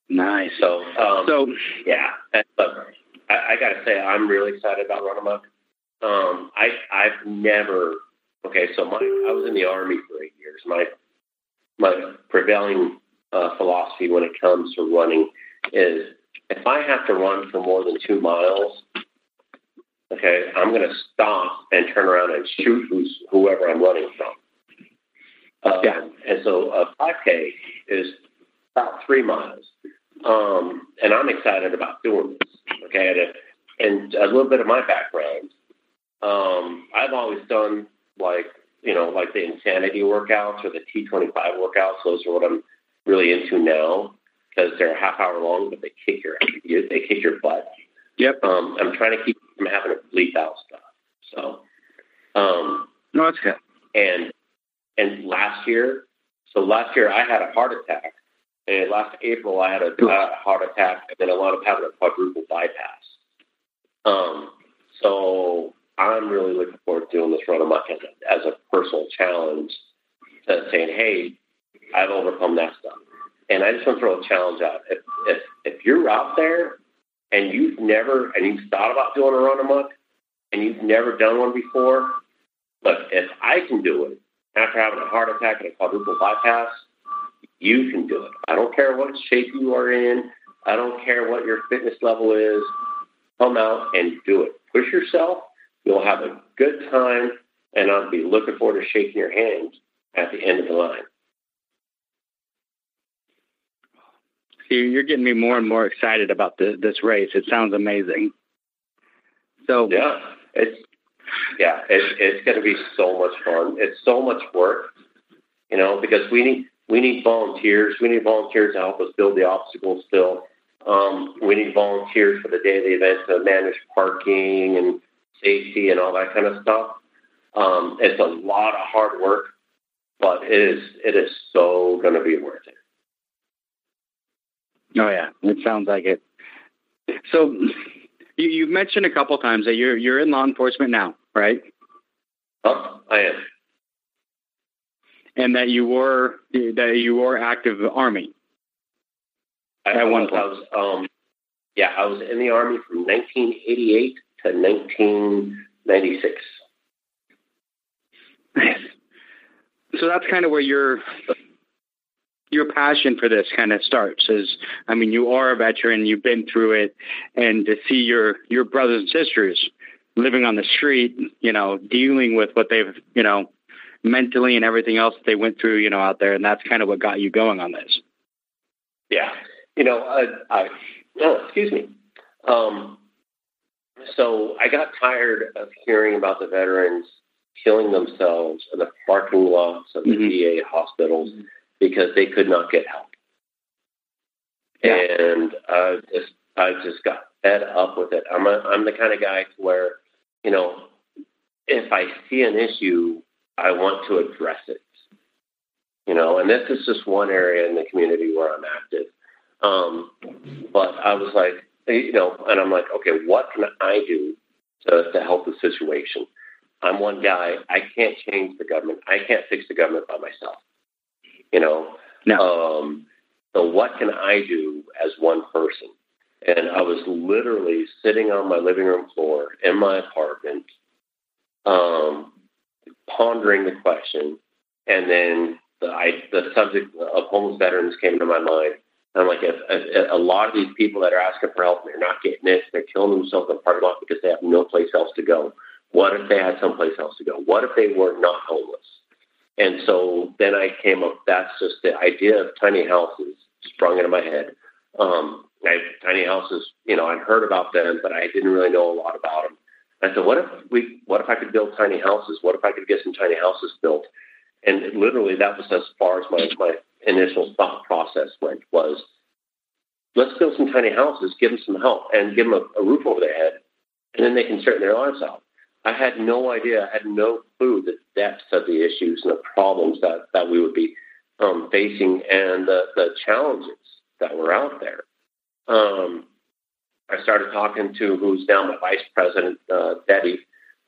Nice. So, um, so yeah. But I, I got to say, I'm really excited about Run Amok. Um, I I've never. Okay, so my I was in the army for eight years. My my prevailing uh, philosophy when it comes to running is if I have to run for more than two miles, okay, I'm going to stop and turn around and shoot who's, whoever I'm running from. Um, yeah. And so a 5K is about three miles. Um, and I'm excited about doing this. Okay. And, and a little bit of my background. Um, I've always done like, you know, like the insanity workouts or the T25 workouts. Those are what I'm really into now because they're a half hour long, but they kick your they kick your butt. Yep. Um, I'm trying to keep from having to bleep out stuff. So, um, no, that's good. And and last year, so last year I had a heart attack And last April, I had a uh, heart attack, and then I wound up having a quadruple bypass. Um, so I'm really looking forward to doing this run amok as a, as a personal challenge, to saying, "Hey, I've overcome that stuff." And I just want to throw a challenge out. If if if you're out there and you've never and you've thought about doing a run amok and you've never done one before, look, if I can do it after having a heart attack and a quadruple bypass, you can do it. I don't care what shape you are in. I don't care what your fitness level is. Come out and do it. Push yourself. You'll have a good time, and I'll be looking forward to shaking your hand at the end of the line. See, you're getting me more and more excited about the, this race. It sounds amazing. So yeah, it's yeah, it's it's going to be so much fun. It's so much work, you know, because we need we need volunteers. We need volunteers to help us build the obstacles still. Um, we need volunteers for the day of the event to manage parking and safety and all that kind of stuff. Um, it's a lot of hard work, but it is it is so going to be worth it. Oh yeah, it sounds like it. So you, you mentioned a couple times that you're you're in law enforcement now, right? Oh, I am. And that you were that you were active Army. At one point. I was, um, yeah, I was in the Army from 1988 to 1996. So that's kind of where your your passion for this kind of starts. Is I mean, you are a veteran, you've been through it, and to see your your brothers and sisters living on the street, you know, dealing with what they've, you know, mentally and everything else they went through, you know, out there, and that's kind of what got you going on this. Yeah, you know, I, I oh, excuse me. Um, so I got tired of hearing about the veterans killing themselves in the parking lots of the mm-hmm. VA hospitals because they could not get help. Yeah. And I just I just got fed up with it. I'm a, I'm the kind of guy where, you know, if I see an issue, I want to address it. You know, and this is just one area in the community where I'm active. Um, but I was like, you know, and I'm like, okay, what can I do to, to help the situation? I'm one guy. I can't change the government. I can't fix the government by myself. You know. No. Um, so what can I do as one person? And I was literally sitting on my living room floor in my apartment, um, pondering the question, and then the I, the subject of homeless veterans came to my mind. I'm like, if, if, a lot of these people that are asking for help they're not getting it, they're killing themselves in the parking lot because they have no place else to go. What if they had someplace else to go? What if they were not homeless? And so then I came up. That's just the idea of tiny houses sprung into my head. Um, I, tiny houses, you know, I'd heard about them, but I didn't really know a lot about them. I said, what if we, what if I could build tiny houses? What if I could get some tiny houses built? And literally, that was as far as my my initial thought process went. Was let's build some tiny houses, give them some help, and give them a, a roof over their head, and then they can straighten their lives out. I had no idea, I had no clue the depths of the issues and the problems that, that we would be um, facing and the, the challenges that were out there. Um, I started talking to who's now my vice president, uh, Debbie,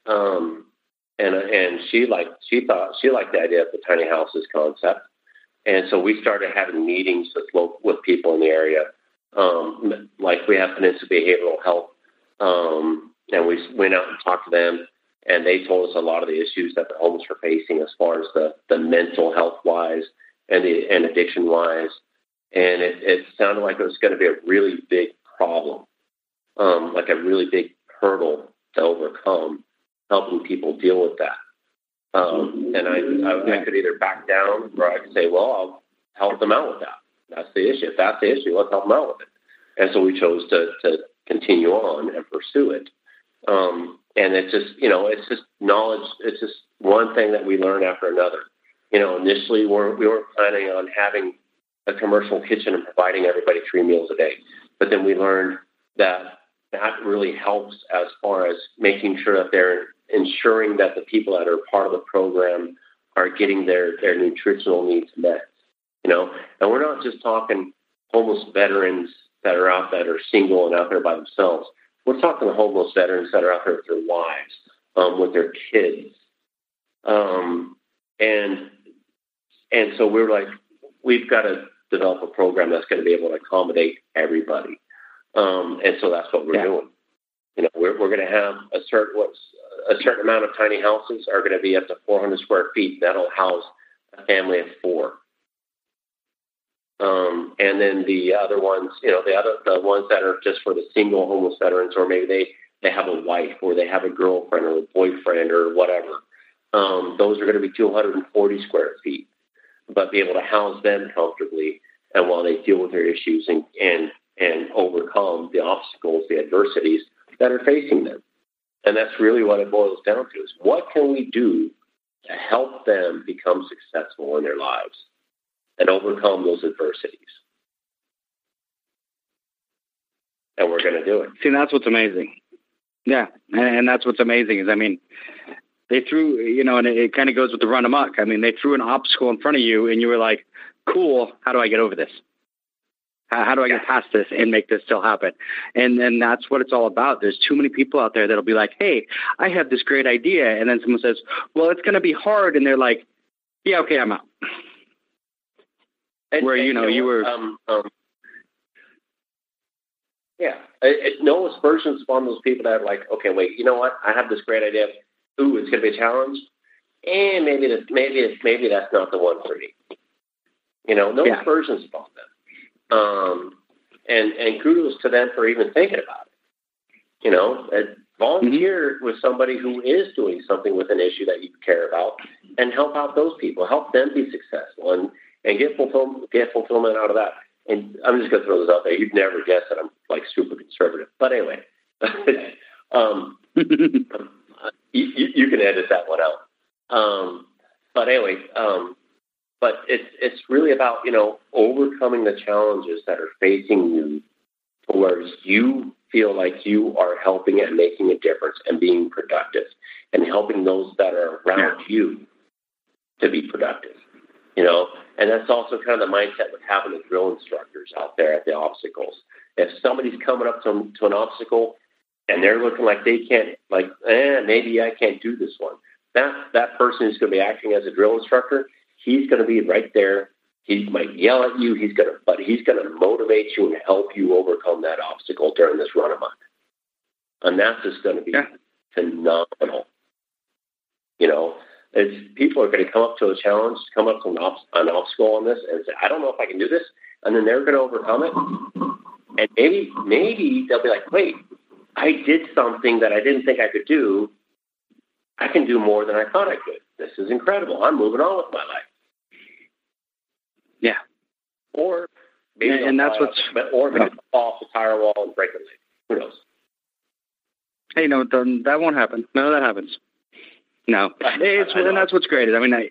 um, and and she liked she thought she liked the idea of the tiny houses concept, and so we started having meetings with local, with people in the area, um, like we have Peninsula Behavioral Health um, and we went out and talked to them, and they told us a lot of the issues that the homeless were facing as far as the, the mental health wise and the and addiction wise. And it, it sounded like it was going to be a really big problem, um, like a really big hurdle to overcome, helping people deal with that. Um, and I, I, I could either back down or I could say, well, I'll help them out with that. That's the issue. If that's the issue, let's help them out with it. And so we chose to, to continue on and pursue it. Um, and it's just, you know, it's just knowledge. It's just one thing that we learn after another. You know, initially we're, we weren't planning on having a commercial kitchen and providing everybody three meals a day. But then we learned that that really helps as far as making sure that they're ensuring that the people that are part of the program are getting their, their nutritional needs met. You know. And we're not just talking homeless veterans that are out that are single and out there by themselves. We're talking homeless veterans that are out there with their wives, um, with their kids, um, and and so we're like, we've got to develop a program that's going to be able to accommodate everybody. Um, and so that's what we're yeah. doing. You know, we're, we're going to have a certain what's a certain amount of tiny houses are going to be up to 400 square feet. That'll house a family of four. Um, and then the other ones, you know, the other the ones that are just for the single homeless veterans, or maybe they they have a wife, or they have a girlfriend, or a boyfriend, or whatever. Um, those are going to be 240 square feet, but be able to house them comfortably, and while they deal with their issues and and and overcome the obstacles, the adversities that are facing them. And that's really what it boils down to: is what can we do to help them become successful in their lives? and overcome those adversities. And we're going to do it. See, that's what's amazing. Yeah, and, that's what's amazing is, I mean, they threw, you know, and it, it kind of goes with the run amok. I mean, they threw an obstacle in front of you, and you were like, "Cool, how do I get over this? How, do I get past this and make this still happen?" And then that's what it's all about. There's too many people out there that'll be like, "Hey, I have this great idea," and then someone says, "Well, it's going to be hard," and they're like, "Yeah, okay, I'm out." And, where you know you were. Um, um, yeah, it, it, no aspersions upon those people that are like, okay, wait, you know what? I have this great idea. Ooh, it's going to be a challenge, and maybe this, maybe maybe that's not the one for me. You know, no yeah. aspersions upon them. Um, and and kudos to them for even thinking about it. You know, volunteer mm-hmm. with somebody who is doing something with an issue that you care about, and help out those people, help them be successful, and and get fulfillment, get fulfillment out of that. And I'm just going to throw this out there. You'd never guess that I'm like super conservative, but anyway, um, you, you, can edit that one out. Um, but anyway, um, but it's it's really about you know overcoming the challenges that are facing you, whereas you feel like you are helping and making a difference and being productive, and helping those that are around you to be productive. You know, and that's also kind of the mindset with having the drill instructors out there at the obstacles. If somebody's coming up to, to an obstacle and they're looking like they can't, like, eh, maybe I can't do this one. That that person who's going to be acting as a drill instructor, he's going to be right there. He might yell at you. He's going to, but he's going to motivate you and help you overcome that obstacle during this run amok. And that's just going to be yeah. phenomenal. You know, is people are going to come up to a challenge, come up to an, ob- an obstacle on this, and say, "I don't know if I can do this," and then they're going to overcome it. And maybe, maybe they'll be like, "Wait, I did something that I didn't think I could do. I can do more than I thought I could. This is incredible. I'm moving on with my life." Yeah. Or maybe, and, and that's what's, but or maybe oh. fall off the tire wall and break a leg. Who knows? Hey, no, that won't happen. None of that happens. No, it's and that's what's great. I mean, I,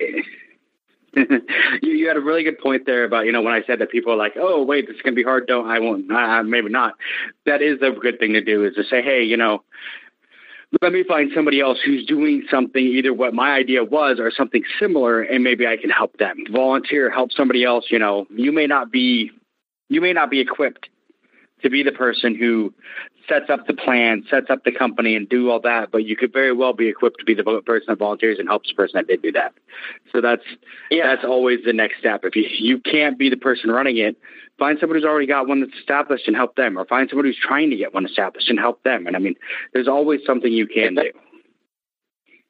you, you had a really good point there about you know when I said that people are like, oh wait, this is gonna be hard. Don't I won't. Uh, maybe not. That is a good thing to do is to say, hey, you know, let me find somebody else who's doing something either what my idea was or something similar, and maybe I can help them. Volunteer, help somebody else. You know, you may not be you may not be equipped to be the person who sets up the plan, sets up the company, and do all that. But you could very well be equipped to be the person that volunteers and helps the person that did do that. So that's yeah. that's always the next step. If you you can't be the person running it, find somebody who's already got one that's established and help them, or find somebody who's trying to get one established and help them. And I mean, there's always something you can do.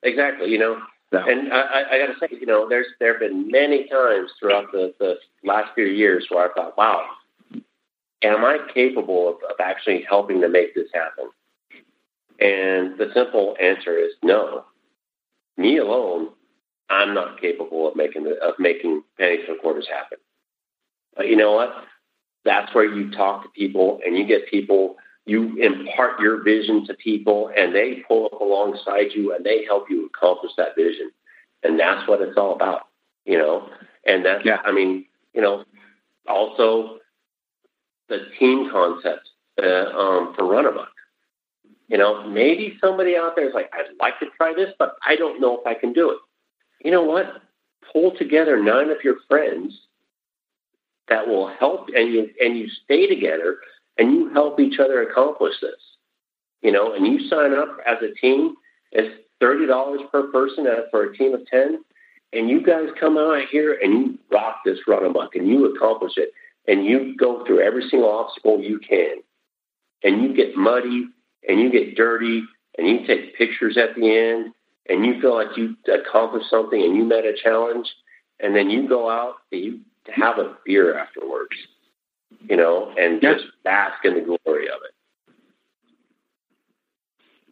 Exactly. You know. So. And I, I got to say, you know, there's there have been many times throughout the, the last few years where I thought, wow, am I capable of, of actually helping to make this happen? And the simple answer is no. Me alone, I'm not capable of making the, of making pennies and quarters happen. But you know what? That's where you talk to people and you get people. You impart your vision to people, and they pull up alongside you and they help you accomplish that vision. And that's what it's all about, you know. And that's, yeah. I mean, you know, also the team concept uh, um, for Run Amok. You know, maybe somebody out there is like, I'd like to try this, but I don't know if I can do it. You know what? Pull together nine of your friends that will help and you and you stay together and you help each other accomplish this. You know, and you sign up as a team. It's thirty dollars per person for a team of ten, and you guys come out here and you rock this run amok and you accomplish it, and you go through every single obstacle you can, and you get muddy and you get dirty and you take pictures at the end and you feel like you accomplished something and you met a challenge, and then you go out and you have a beer afterwards, you know, and just bask in the glory of it.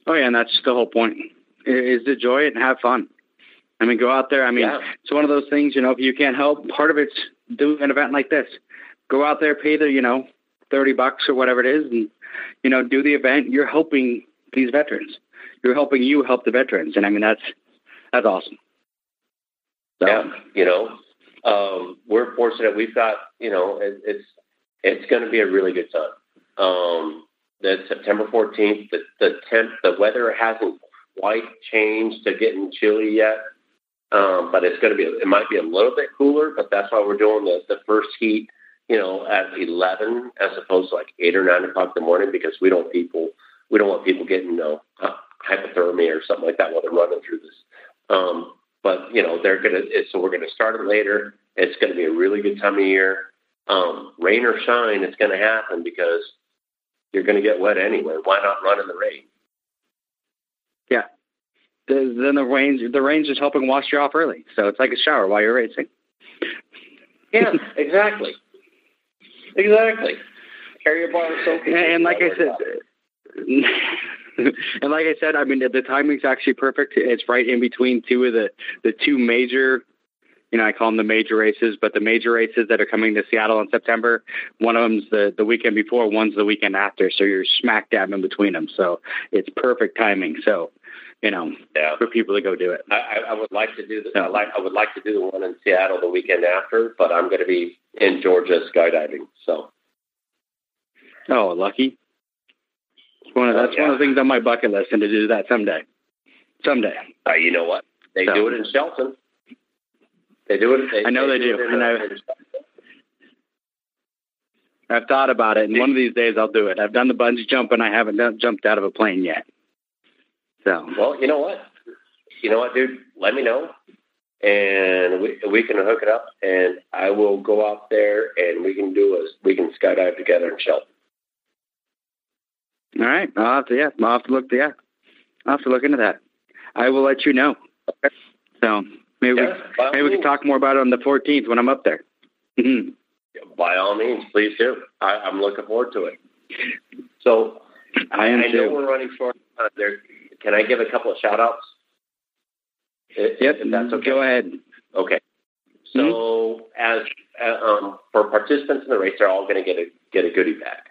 Oh yeah, and that's the whole point: is to enjoy it and have fun. I mean, go out there. I mean, yeah. it's one of those things. You know, if you can't help, part of it's doing an event like this. Go out there, pay the you know thirty bucks or whatever it is, and you know do the event. You're helping these veterans. You're helping you help the veterans, and I mean that's that's awesome. So, yeah, you know, um, we're fortunate. We've got you know it, it's it's going to be a really good time. Um, the September 14th, the, the temp, the weather hasn't quite changed to getting chilly yet. Um, but it's going to be, it might be a little bit cooler, but that's why we're doing the, the first heat, you know, at 11 as opposed to like eight or nine o'clock in the morning because we don't people, we don't want people getting, you know, uh, hypothermia or something like that while they're running through this. Um, but you know, they're going to, so we're going to start it later. It's going to be a really good time of year. Um, rain or shine, it's going to happen because you're going to get wet anyway. Why not run in the rain? Yeah. The, then the rain, the rain's just helping wash you off early. So it's like a shower while you're racing. yeah, exactly. Exactly. Carry your bar so and, and like I said, and like I said, I mean the, the timing's actually perfect. It's right in between two of the the two major you know, I call them the major races, but the major races that are coming to Seattle in September, one of them's the, the weekend before, one's the weekend after. So you're smack dab in between them. So it's perfect timing. So, you know, yeah. for people to go do it. I, I would like to do the, so. I like, I would like to do the one in Seattle the weekend after, but I'm going to be in Georgia skydiving. So. Oh, lucky. One of, that's yeah. one of the things on my bucket list and to do that someday. Someday. Uh, you know what? They so. do it in Shelton. They do it. They, I know they, they do. do I, I've thought about it, and one of these days I'll do it. I've done the bungee jump, and I haven't done, jumped out of a plane yet. So, well, you know what? You know what, dude? Let me know, and we we can hook it up, and I will go out there, and we can do a we can skydive together in Shelton. All right, I'll have to yeah, I'll have to look yeah, I'll have to look into that. I will let you know. Okay. So Maybe yeah, we, maybe we can talk more about it on the 14th when I'm up there. Mm-hmm. by all means, please do. I, am looking forward to it. So I, am I know we're running short. There, can I give a couple of shout outs? If, yep, if that's okay. Go ahead. Okay. So mm-hmm. as uh, um, for participants in the race, they're all going to get a get a goodie bag.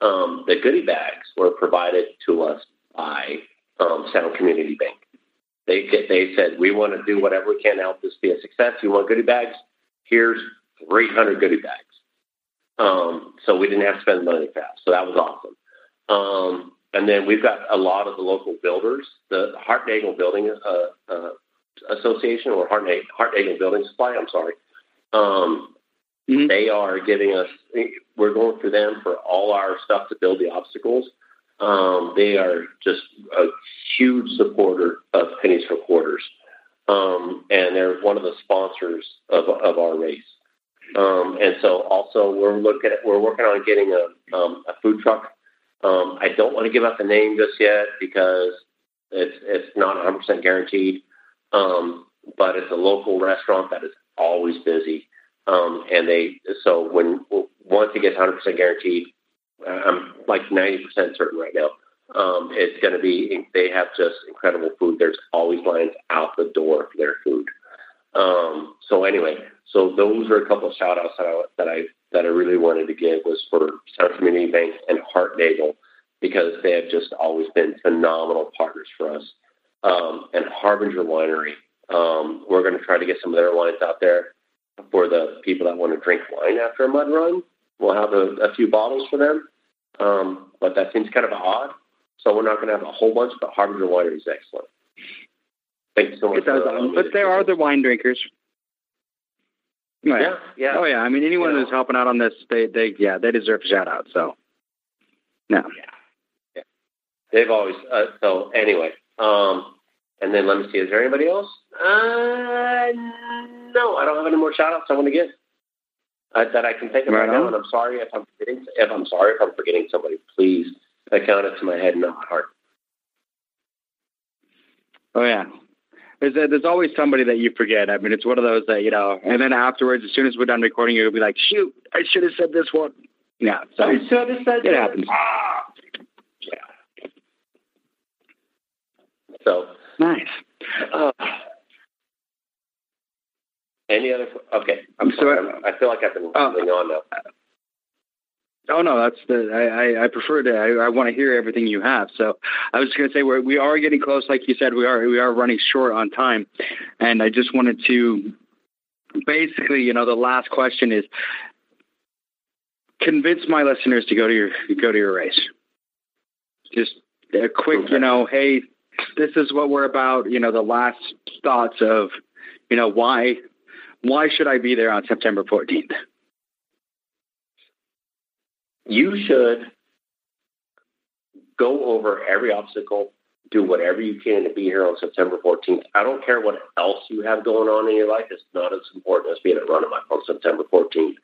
Um, the goodie bags were provided to us by um, Sound Community Bank. They they said we want to do whatever we can to help this be a success. You want goodie bags? Here's 300 goodie bags. Um, so we didn't have to spend money fast. So that was awesome. Um, and then we've got a lot of the local builders, the Hartnagel Building uh, uh, Association or Hartnagel, Hartnagel Building Supply. I'm sorry. Um, mm-hmm. They are giving us. We're going through them for all our stuff to build the obstacles. Um, they are just a huge supporter of Pennies for Quarters, um, and they're one of the sponsors of, of our race. Um, and so, also, we're looking at we're working on getting a, um, a food truck. Um, I don't want to give out the name just yet because it's it's not 100 percent guaranteed. Um, but it's a local restaurant that is always busy, and they so when once it gets 100 percent guaranteed, I'm like 90% certain right now. Um, it's going to be, they have just incredible food. There's always lines out the door for their food. Um, so anyway, so those are a couple of shout outs that I, that I, that I really wanted to give was for Center Community Bank and Heart Hartnagel because they have just always been phenomenal partners for us. Um, and Harbinger Winery, um, we're going to try to get some of their wines out there for the people that want to drink wine after a mud run. We'll have a, a few bottles for them. Um, but that seems kind of odd. So we're not going to have a whole bunch, but Harbinger Winery is excellent. Thank you so much. For, um, but there are the wine drinkers. Right. Yeah, yeah. Oh yeah. I mean, anyone You know. who's helping out on this, they, they, yeah, they deserve a shout out. So, no. Yeah. They've always uh, so anyway. Um, and then let me see. Is there anybody else? Uh, no, I don't have any more shout outs I want to give uh, that I can think of right, Right now. And I'm sorry if I'm forgetting. If I'm sorry if I'm forgetting somebody, please account it to my head, and not my heart. Oh yeah. There's, there's always somebody that you forget. I mean, it's one of those that you know. And then afterwards, as soon as we're done recording, you'll be like, "Shoot, I should have said this one." Yeah. So I should have said it that. happens. Ah. Yeah. So, Nice. uh, any other? Okay, I'm So, sorry. I feel like I've been uh, on now. Oh no, that's the I I, prefer to I, I want to hear everything you have. So I was just going to say we're, we are getting close, like you said, we are we are running short on time, and I just wanted to basically, you know, the last question is convince my listeners to go to your go to your race. Just a quick, you know, hey, this is what we're about. You know, the last thoughts of, you know, why why should I be there on September fourteenth? you should go over every obstacle, do whatever you can to be here on September 14th. I don't care what else you have going on in your life. It's not as important as being at Run Amok on September 14th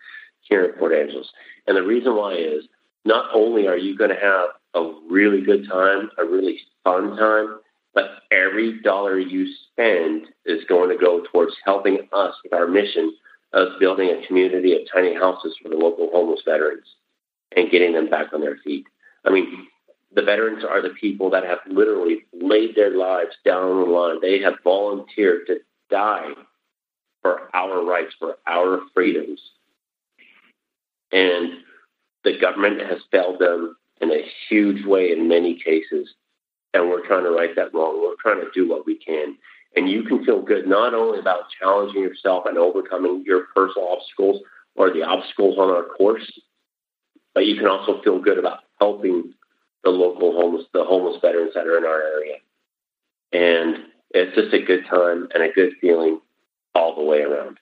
here in Port Angeles. And the reason why is not only are you going to have a really good time, a really fun time, but every dollar you spend is going to go towards helping us with our mission of building a community of tiny houses for the local homeless veterans and getting them back on their feet. I mean, the veterans are the people that have literally laid their lives down on the line. They have volunteered to die for our rights, for our freedoms. And the government has failed them in a huge way in many cases. And we're trying to right that wrong. We're trying to do what we can. And you can feel good not only about challenging yourself and overcoming your personal obstacles or the obstacles on our course, but you can also feel good about helping the local homeless, the homeless veterans that are in our area. And it's just a good time and a good feeling all the way around.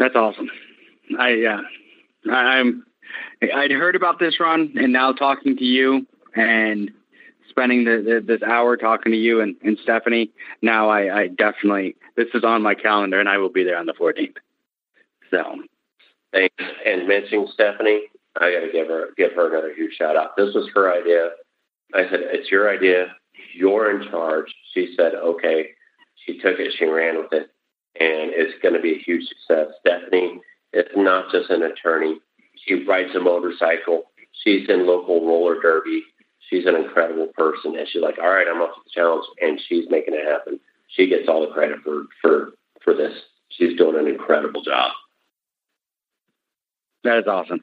That's awesome. I uh, I, I'm. I'd heard about this run, and now talking to you and spending the, the, this hour talking to you and, and Stephanie. Now I, I definitely this is on my calendar, and I will be there on the 14th. So Thanks. And mentioning Stephanie, I got to give her give her another huge shout out. This was her idea. I said, "It's your idea. You're in charge." She said, "Okay." She took it. She ran with it, and it's going to be a huge success. Stephanie is not just an attorney. She rides a motorcycle. She's in local roller derby. She's an incredible person, and she's like, "All right, I'm up to the challenge," and she's making it happen. She gets all the credit for for for this. She's doing an incredible job. that is awesome.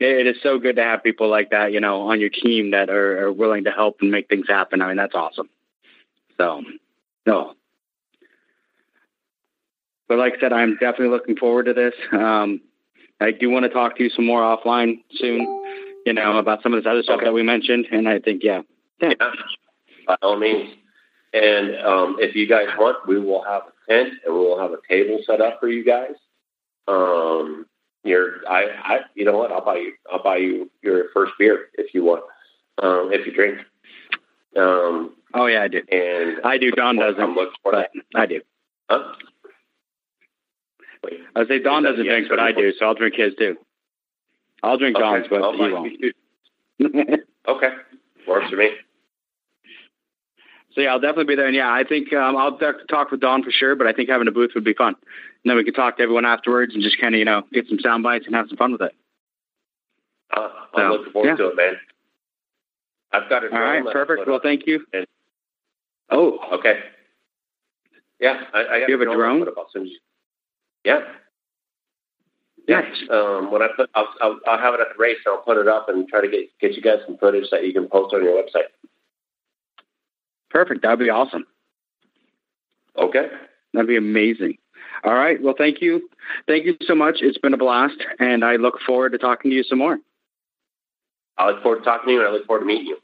It, is so good to have people like that, you know, on your team that are, are willing to help and make things happen. I mean, that's awesome. So, no. But like I said, I'm definitely looking forward to this. Um, I do want to talk to you some more offline soon, you know, about some of this other stuff Okay. that we mentioned. And I think, yeah, yeah, Yeah, by all means. And um, if you guys want, we will have a tent and we will have a table set up for you guys. Um, your, I, I, you know what? I'll buy you. I'll buy you your first beer if you want. Um, if you drink. Um, oh yeah, I do. and I do. Don doesn't, I'm looking for that. I do. Huh? I would say Don doesn't drink, but I do, so I'll drink his too. I'll drink Don's, Okay, but I'll he won't. Okay, works for me. So yeah, I'll definitely be there. And yeah, I think um, I'll talk with Don for sure. But I think having a booth would be fun. And then we could talk to everyone afterwards and just kind of you know get some sound bites and have some fun with it. Uh, I'm looking forward yeah. to it, man. I've got it. All drone right, perfect. Well, thank you. And- Oh, Okay. Yeah, I, I got You have a drone? I'll Yeah. Yeah. Um, when I put, I'll, I'll, I'll have it at the race. and I'll put it up and try to get get you guys some footage that you can post on your website. Perfect. That'd be awesome. Okay. That'd be amazing. All right. Well, thank you. Thank you so much. It's been a blast, and I look forward to talking to you some more. I look forward to talking to you, and I look forward to meeting you.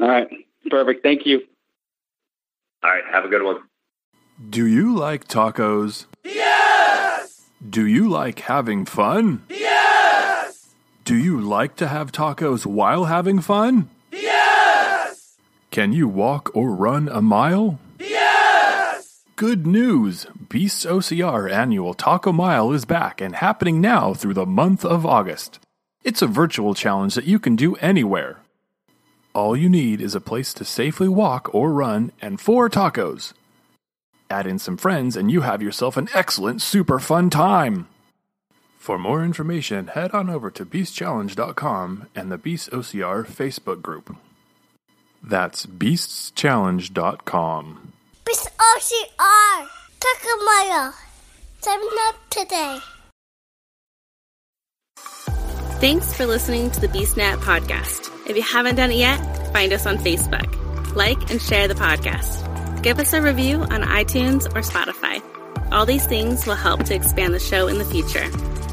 All right. Perfect. Thank you. All right. Have a good one. Do you like tacos? Do you like having fun? Yes! Do you like to have tacos while having fun? Yes! Can you walk or run a mile? Yes! Good news! Beasts OCR annual Taco Mile is back and happening now through the month of August. It's a virtual challenge that you can do anywhere. All you need is a place to safely walk or run and four tacos. Add in some friends and you have yourself an excellent, super fun time. For more information, head on over to beastchallenge.com and the Beasts OCR Facebook group. That's beastschallenge.com. Beast OCR. Takamaya. Sign up today. Thanks for listening to the BeastNet podcast. If you haven't done it yet, find us on Facebook. Like and share the podcast. Give us a review on iTunes or Spotify. All these things will help to expand the show in the future.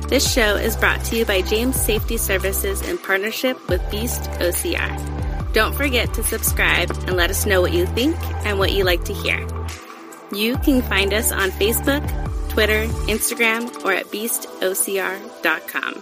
This show is brought to you by James Safety Services in partnership with Beast OCR. Don't forget to subscribe and let us know what you think and what you like to hear. You can find us on Facebook, Twitter, Instagram, or at beastocr.com.